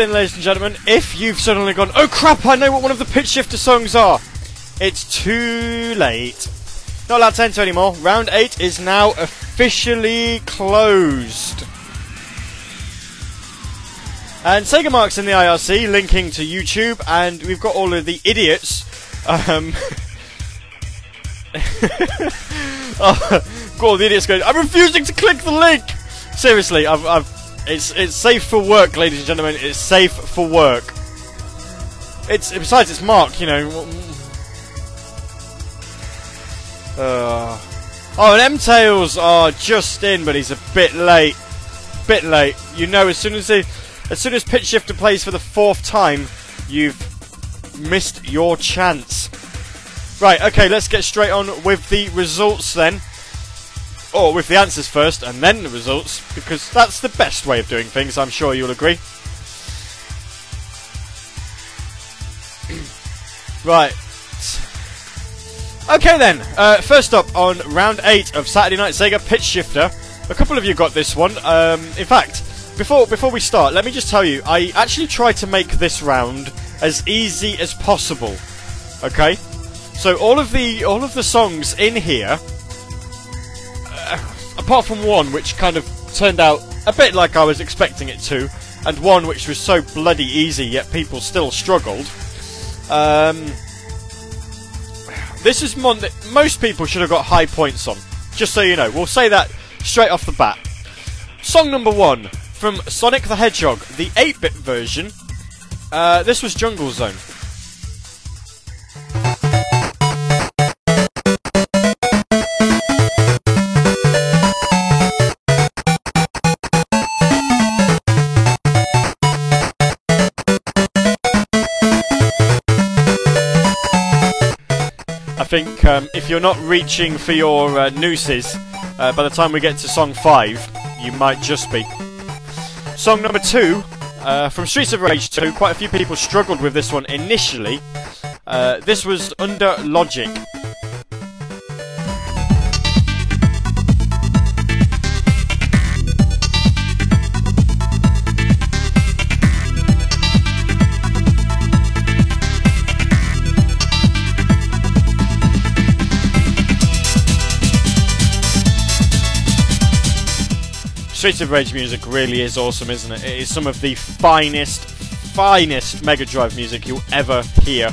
Then, ladies and gentlemen, if you've suddenly gone, oh crap, I know what one of the pitch shifter songs are, it's too late. Not allowed to enter anymore. Round 8 is now officially closed. And Sega Mark's in the IRC, linking to YouTube, and we've got all of the idiots. Um, oh, got all the idiots going, I'm refusing to click the link! Seriously, I've, I've it's it's safe for work, ladies and gentlemen. It's safe for work. It's besides it's Mark, you know. Uh, oh, and M Tails are just in, but he's a bit late. Bit late. You know, as soon as he, as soon as Pitch Shifter plays for the fourth time, you've missed your chance. Right. Okay. Let's get straight on with the results then or with the answers first and then the results, because that's the best way of doing things, I'm sure you'll agree. right. Okay then, uh, first up on round 8 of Saturday Night Sega Pitch Shifter, a couple of you got this one. Um, in fact, before before we start, let me just tell you, I actually tried to make this round as easy as possible. Okay? So all of the all of the songs in here apart from one which kind of turned out a bit like I was expecting it to, and one which was so bloody easy yet people still struggled. Um, this is one that most people should have got high points on. Just so you know, we'll say that straight off the bat. Song number one from Sonic the Hedgehog, the 8 bit version. Uh, this was Jungle Zone. Think um, if you're not reaching for your uh, nooses, uh, by the time we get to song 5, you might just be. Song number 2, uh, from Streets of Rage 2, quite a few people struggled with this one initially. Uh, this was Under Logic. Streets of Rage music really is awesome, isn't it? It is some of the finest, finest Mega Drive music you'll ever hear.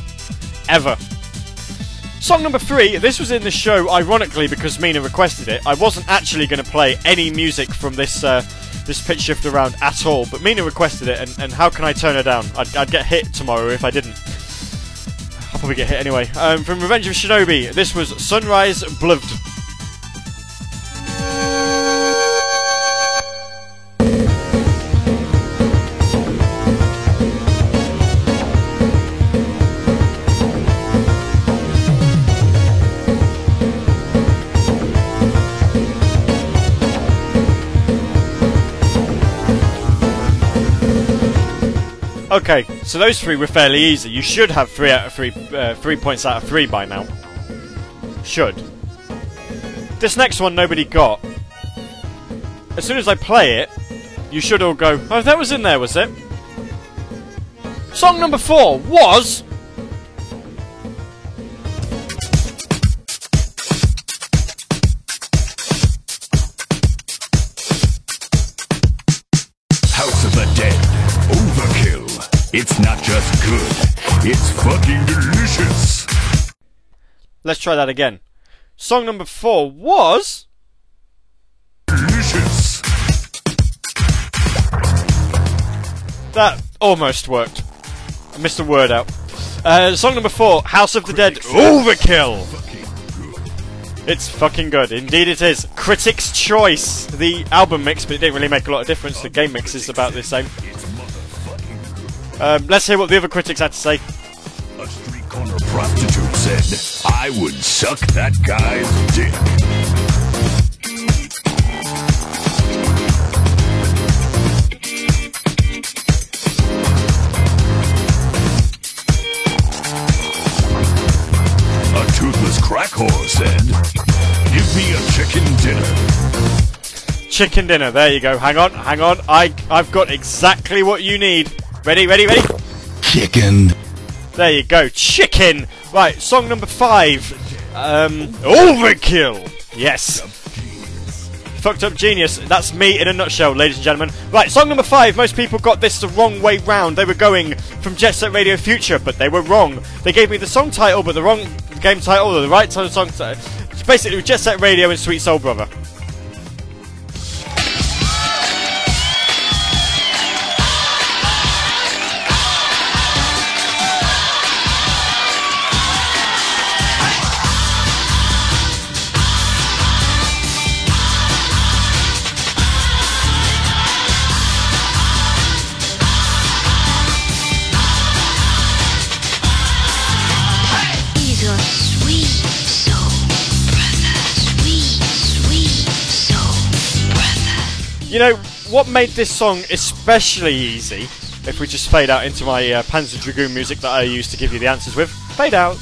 Ever. Song number three, this was in the show ironically because Mina requested it. I wasn't actually going to play any music from this uh, this pitch shift around at all, but Mina requested it, and, and how can I turn her down? I'd, I'd, get hit tomorrow if I didn't. I'll probably get hit anyway. Um, from Revenge of Shinobi, this was Sunrise Boulevard. Okay, so those three were fairly easy. You should have three out of three, uh, three points out of three by now. Should. This next one nobody got. As soon as I play it, you should all go, oh, that was in there, was it? Song number four was... Let's try that again. Song number four was. Delicious. That almost worked. I missed a word out. Uh, song number four, House of the Dead Overkill. It's fucking good. Indeed it is. Critics' Choice. The album mix, but it didn't really make a lot of difference. The game mix is about the same. Um, let's hear what the other critics had to say. A corner prostitute said, I would suck that guy's dick. A toothless crack whore said, Give me a chicken dinner. Chicken dinner, there you go. Hang on, hang on. I, I've got exactly what you need. Ready, ready, ready? Chicken. There you go, chicken! Right, song number five. Um, overkill! Yes. Fucked up genius. That's me in a nutshell, ladies and gentlemen. Right, song number five. Most people got this the wrong way round. They were going from Jet Set Radio Future, but they were wrong. They gave me the song title, but the wrong game title, or the right song title. It's basically Jet Set Radio and Sweet Soul Brother. You know, what made this song especially easy, if we just fade out into my uh, Panzer Dragoon music that I used to give you the answers with, fade out.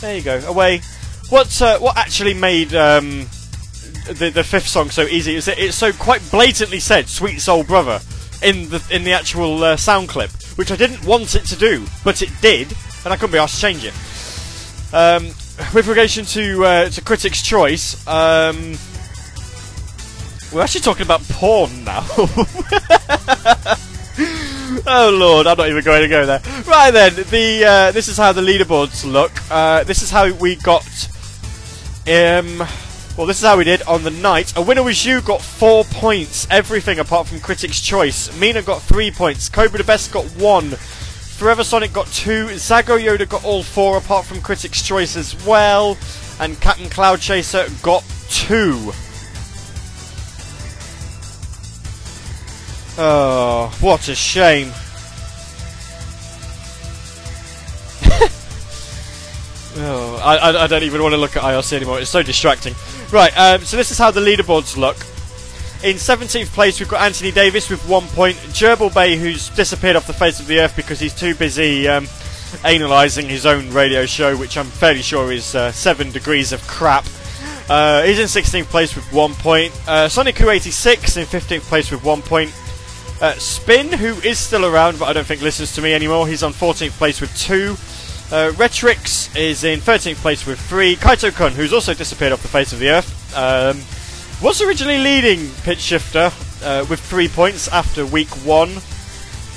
There you go, away. What, uh, what actually made um, the, the fifth song so easy is that it so quite blatantly said "Sweet Soul Brother" in the in the actual uh, sound clip, which I didn't want it to do, but it did, and I couldn't be asked to change it. Um, with relation to uh, to Critics' Choice, um, we're actually talking about porn now. oh lord, I'm not even going to go there. Right then, the uh, this is how the leaderboards look. Uh, this is how we got. Um, well, this is how we did on the night. A winner was you, got four points. Everything apart from Critics' Choice. Mina got three points. Cobra the Best got one. Forever Sonic got two. Zago Yoda got all four apart from Critics' Choice as well. And Captain Cloud Chaser got two. Oh, what a shame. oh, I, I, I don't even want to look at IRC anymore. It's so distracting. Right, um, so this is how the leaderboards look. In 17th place, we've got Anthony Davis with one point. Gerbil Bay, who's disappeared off the face of the earth because he's too busy um, analysing his own radio show, which I'm fairly sure is uh, seven degrees of crap. Uh, he's in 16th place with one point. Uh, Sonic 86 in 15th place with one point. Uh, Spin, who is still around, but I don't think listens to me anymore. He's on 14th place with two. Uh, Retrix is in 13th place with three. Kaito Kun, who's also disappeared off the face of the earth, um, was originally leading Pitch Shifter uh, with three points after week one.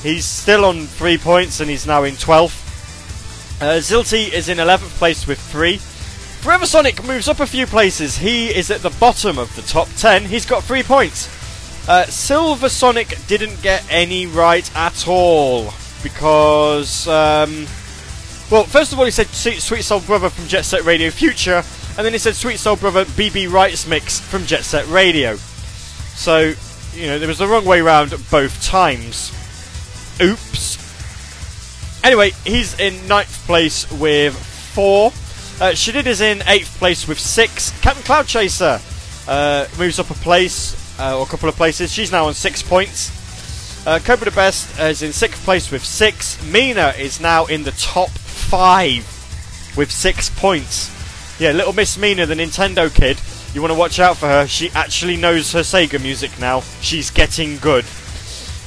He's still on three points and he's now in 12th. Uh, Zilty is in 11th place with three. Forever Sonic moves up a few places. He is at the bottom of the top 10. He's got three points. Uh, Silver Sonic didn't get any right at all because, um, well, first of all, he said Sweet Soul Brother from Jet Set Radio Future, and then he said Sweet Soul Brother BB Rights Mix from Jet Set Radio. So, you know, there was the wrong way round both times. Oops. Anyway, he's in ninth place with four. Uh, Shadid is in eighth place with six. Captain Cloud Chaser uh, moves up a place uh, or a couple of places. She's now on six points. Uh, Cobra the Best is in sixth place with six. Mina is now in the top five with six points. Yeah, little Miss Mina, the Nintendo kid. You want to watch out for her. She actually knows her Sega music now. She's getting good.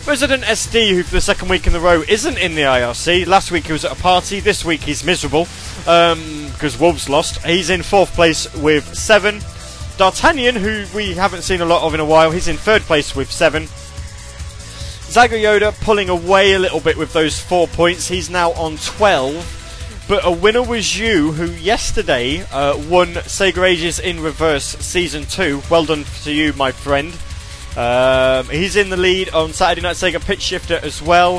Resident SD, who for the second week in the row isn't in the IRC. Last week he was at a party. This week he's miserable because Wolves lost. He's in fourth place with seven. D'Artagnan, who we haven't seen a lot of in a while, he's in third place with seven. Zago Yoda pulling away a little bit with those four points. He's now on 12. But a winner was you, who yesterday uh, won Sega Ages in Reverse Season 2. Well done to you, my friend. Um, he's in the lead on Saturday Night Sega Pitch Shifter as well,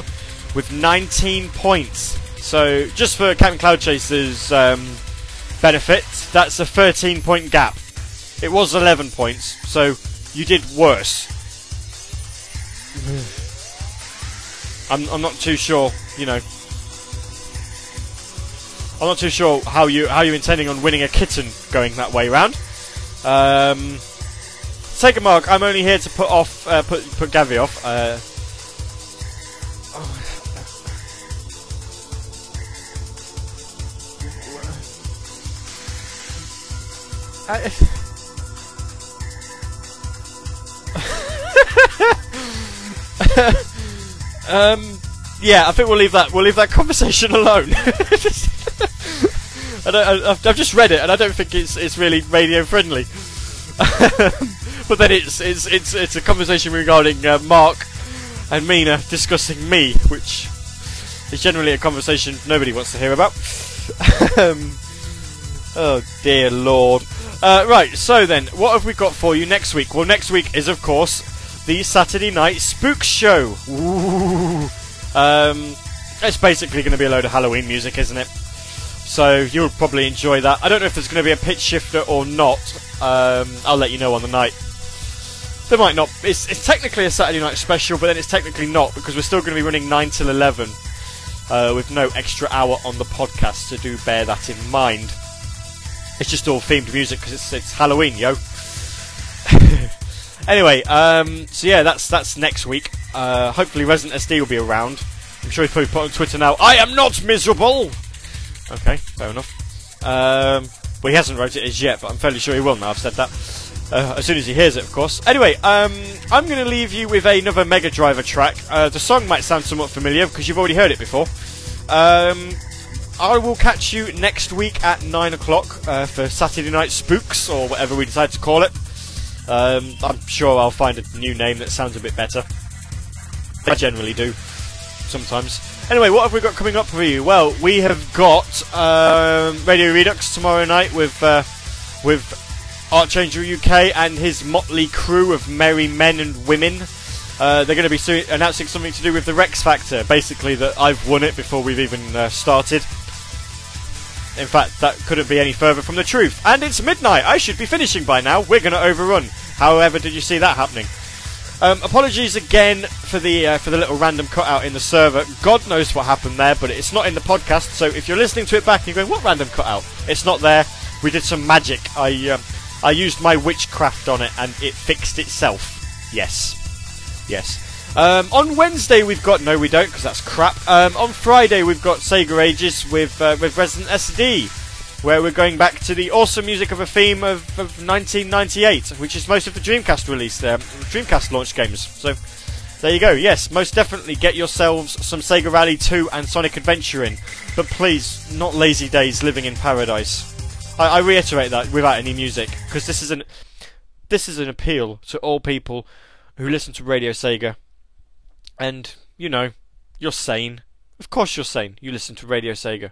with 19 points. So, just for Captain Cloud Chaser's um, benefit, that's a 13 point gap. It was 11 points, so you did worse. I'm, I'm not too sure, you know. I'm not too sure how you how you're intending on winning a kitten going that way round. Um, take a mark. I'm only here to put off uh, put put Gavi off. Uh, I, Um, yeah, I think we'll leave that. We'll leave that conversation alone. I I've just read it, and I don't think it's it's really radio friendly. but then it's it's it's it's a conversation regarding uh, Mark and Mina discussing me, which is generally a conversation nobody wants to hear about. um, oh dear lord. Uh, right, so then, what have we got for you next week? Well, next week is, of course, the Saturday Night Spook Show. Um, it's basically going to be a load of Halloween music, isn't it? So you'll probably enjoy that. I don't know if there's going to be a pitch shifter or not. Um, I'll let you know on the night. There might not. It's, it's technically a Saturday night special, but then it's technically not because we're still going to be running 9 till 11 uh, with no extra hour on the podcast, so do bear that in mind. It's just all themed music because it's, it's Halloween, yo. Anyway, um, so yeah, that's that's next week. Uh, hopefully, Resident SD will be around. I'm sure he's probably put on Twitter now. I am not miserable. Okay, fair enough. Um, well, he hasn't wrote it as yet, but I'm fairly sure he will now. I've said that. Uh, as soon as he hears it, of course. Anyway, um, I'm going to leave you with another Mega Driver track. Uh, the song might sound somewhat familiar because you've already heard it before. Um, I will catch you next week at 9 o'clock uh, for Saturday Night Spooks, or whatever we decide to call it. Um, I'm sure I'll find a new name that sounds a bit better. I generally do, sometimes. Anyway, what have we got coming up for you? Well, we have got um, Radio Redux tomorrow night with uh, with Archangel UK and his motley crew of merry men and women. Uh, they're going to be announcing something to do with the Rex Factor. Basically, that I've won it before we've even uh, started. In fact, that couldn't be any further from the truth. And it's midnight. I should be finishing by now. We're going to overrun. However, did you see that happening? Um, apologies again for the uh, for the little random cutout in the server. God knows what happened there, but it's not in the podcast. So if you're listening to it back and you're going, "What random cutout?" It's not there. We did some magic. I um, I used my witchcraft on it, and it fixed itself. Yes, yes. Um, on Wednesday we've got no, we don't, because that's crap. Um, on Friday we've got Sega Ages with uh, with Resident SD, where we're going back to the awesome music of a theme of, of 1998, which is most of the Dreamcast release, there, Dreamcast launch games. So there you go. Yes, most definitely get yourselves some Sega Rally 2 and Sonic Adventure in, but please, not Lazy Days Living in Paradise. I, I reiterate that without any music, because this is an this is an appeal to all people who listen to Radio Sega and you know you're sane. Of course you're sane. You listen to Radio Sega.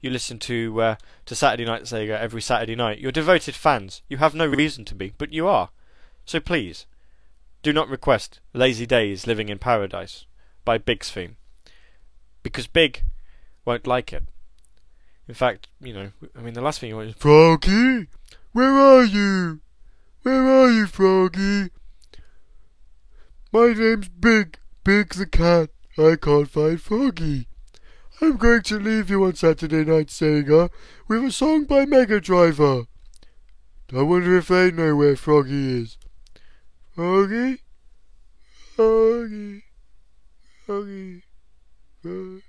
You listen to uh, to Saturday Night Sega every Saturday night. You're devoted fans. You have no reason to be, but you are. So please, do not request Lazy Days Living in Paradise by Big's theme. Because Big won't like it. In fact, you know, I mean, the last thing you want is Froggy, where are you? Where are you, Froggy? My name's Big. Big the cat. I can't find Froggy. I'm going to leave you on Saturday Night Sega uh, with a song by Mega Driver. I wonder if they know where Froggy is. Froggy? Froggy? Froggy? Froggy?